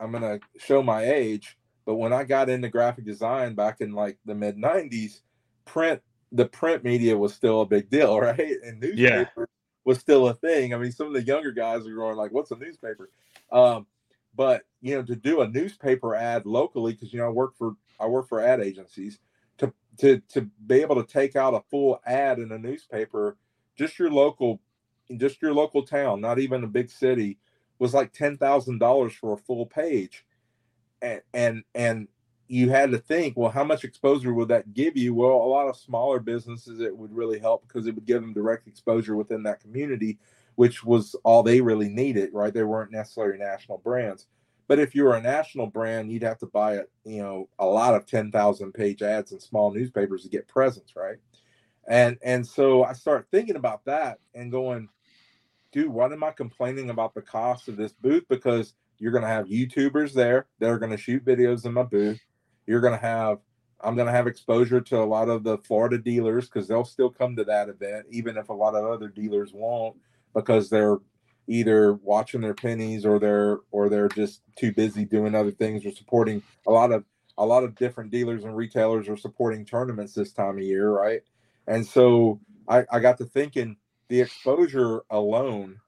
I'm going to show my age. But when I got into graphic design back in like the mid 90s, print, the print media was still a big deal, right? And Yeah. Was still a thing. I mean, some of the younger guys are going like, what's a newspaper? Um, but you know, to do a newspaper ad locally, because you know, I work for I work for ad agencies, to to to be able to take out a full ad in a newspaper, just your local, just your local town, not even a big city, was like ten thousand dollars for a full page, and and and you had to think, well, how much exposure would that give you? Well, a lot of smaller businesses it would really help because it would give them direct exposure within that community, which was all they really needed, right? They weren't necessarily national brands. But if you were a national brand, you'd have to buy a, you know, a lot of 10,000 page ads in small newspapers to get presence, right? And and so I start thinking about that and going, dude, what am I complaining about the cost of this booth? Because you're going to have YouTubers there that are going to shoot videos in my booth. You're going to have, I'm going to have exposure to a lot of the Florida dealers because they'll still come to that event, even if a lot of other dealers won't, because they're either watching their pennies or they're or they're just too busy doing other things or supporting a lot of a lot of different dealers and retailers are supporting tournaments this time of year, right? And so I, I got to thinking the exposure alone,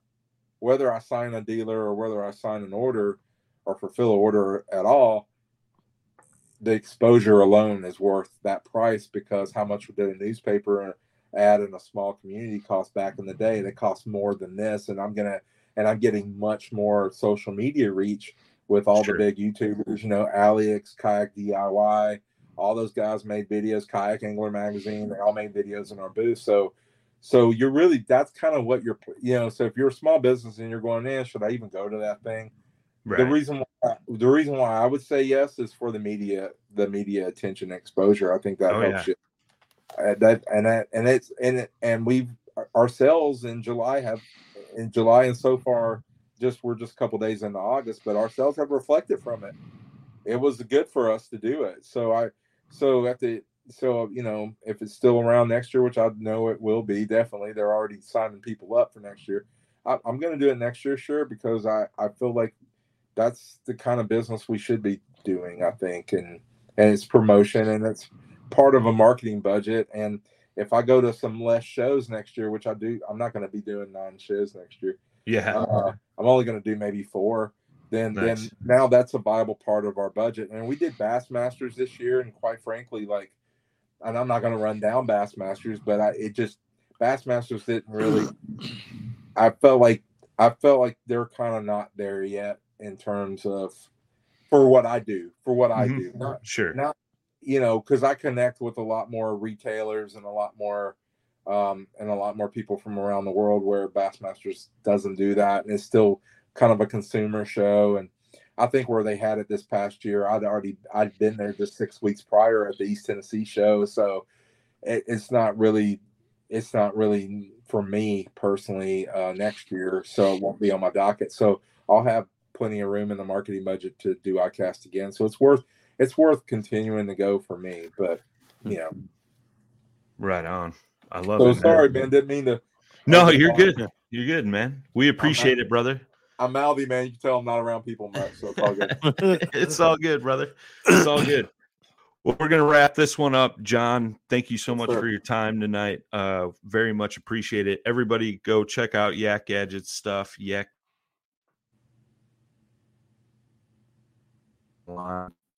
whether I sign a dealer or whether I sign an order or fulfill an order at all, the exposure alone is worth that price because how much would a newspaper ad in a small community cost back in the day? That costs more than this, and I'm gonna and I'm getting much more social media reach with all the big YouTubers, you know, Alex, Kayak DIY, all those guys made videos, Kayak Angler Magazine, they all made videos in our booth. So so you're really that's kind of what you're you know, so if you're a small business and you're going in, should I even go to that thing? Right. The reason why the reason why I would say yes is for the media, the media attention exposure. I think that Oh, helps you. Uh, that and that and it's and and we've our sales in July have in July and so far just we're just a couple days into August, but ourselves have reflected from it. It was good for us to do it. So I so at the so you know if it's still around next year, which I know it will be definitely, they're already signing people up for next year. I, I'm going to do it next year, sure, because I I feel like that's the kind of business we should be doing. I think, and and it's promotion and it's part of a marketing budget. And if I go to some less shows next year, which I do, I'm not going to be doing nine shows next year. yeah. Uh, I'm only going to do maybe four. Then, Nice. then now that's a viable part of our budget. And we did Bassmasters this year, and quite frankly, like, and I'm not going to run down Bassmasters, but I it just Bassmasters didn't really. I felt like I felt like they're kind of not there yet in terms of for what I do, for what I Mhm. do, not Sure. not you know because i connect with a lot more retailers and a lot more um and a lot more people from around the world where bassmasters doesn't do that and it's still kind of a consumer show and i think where they had it this past year i'd already i'd been there just six weeks prior at the east tennessee show so it, it's not really it's not really for me personally uh, next year, so it won't be on my docket. So I'll have plenty of room in the marketing budget to do iCast again. So it's worth it's worth continuing to go for me. But you know, Right on. I love so it. man. sorry, Ben. Didn't mean to. No, you're good. You're good, man. We appreciate it, brother. I'm mouthy, man. You can tell I'm not around people much, so it's all good. it's all good, brother. It's all good. Well, we're gonna wrap this one up. John, thank you so much sir. for your time tonight. Uh very much appreciate it. Everybody go check out Yak Gadgets stuff. Yak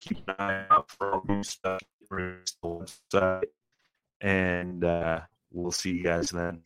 keep an eye out for our new stuff. And uh we'll see you guys then.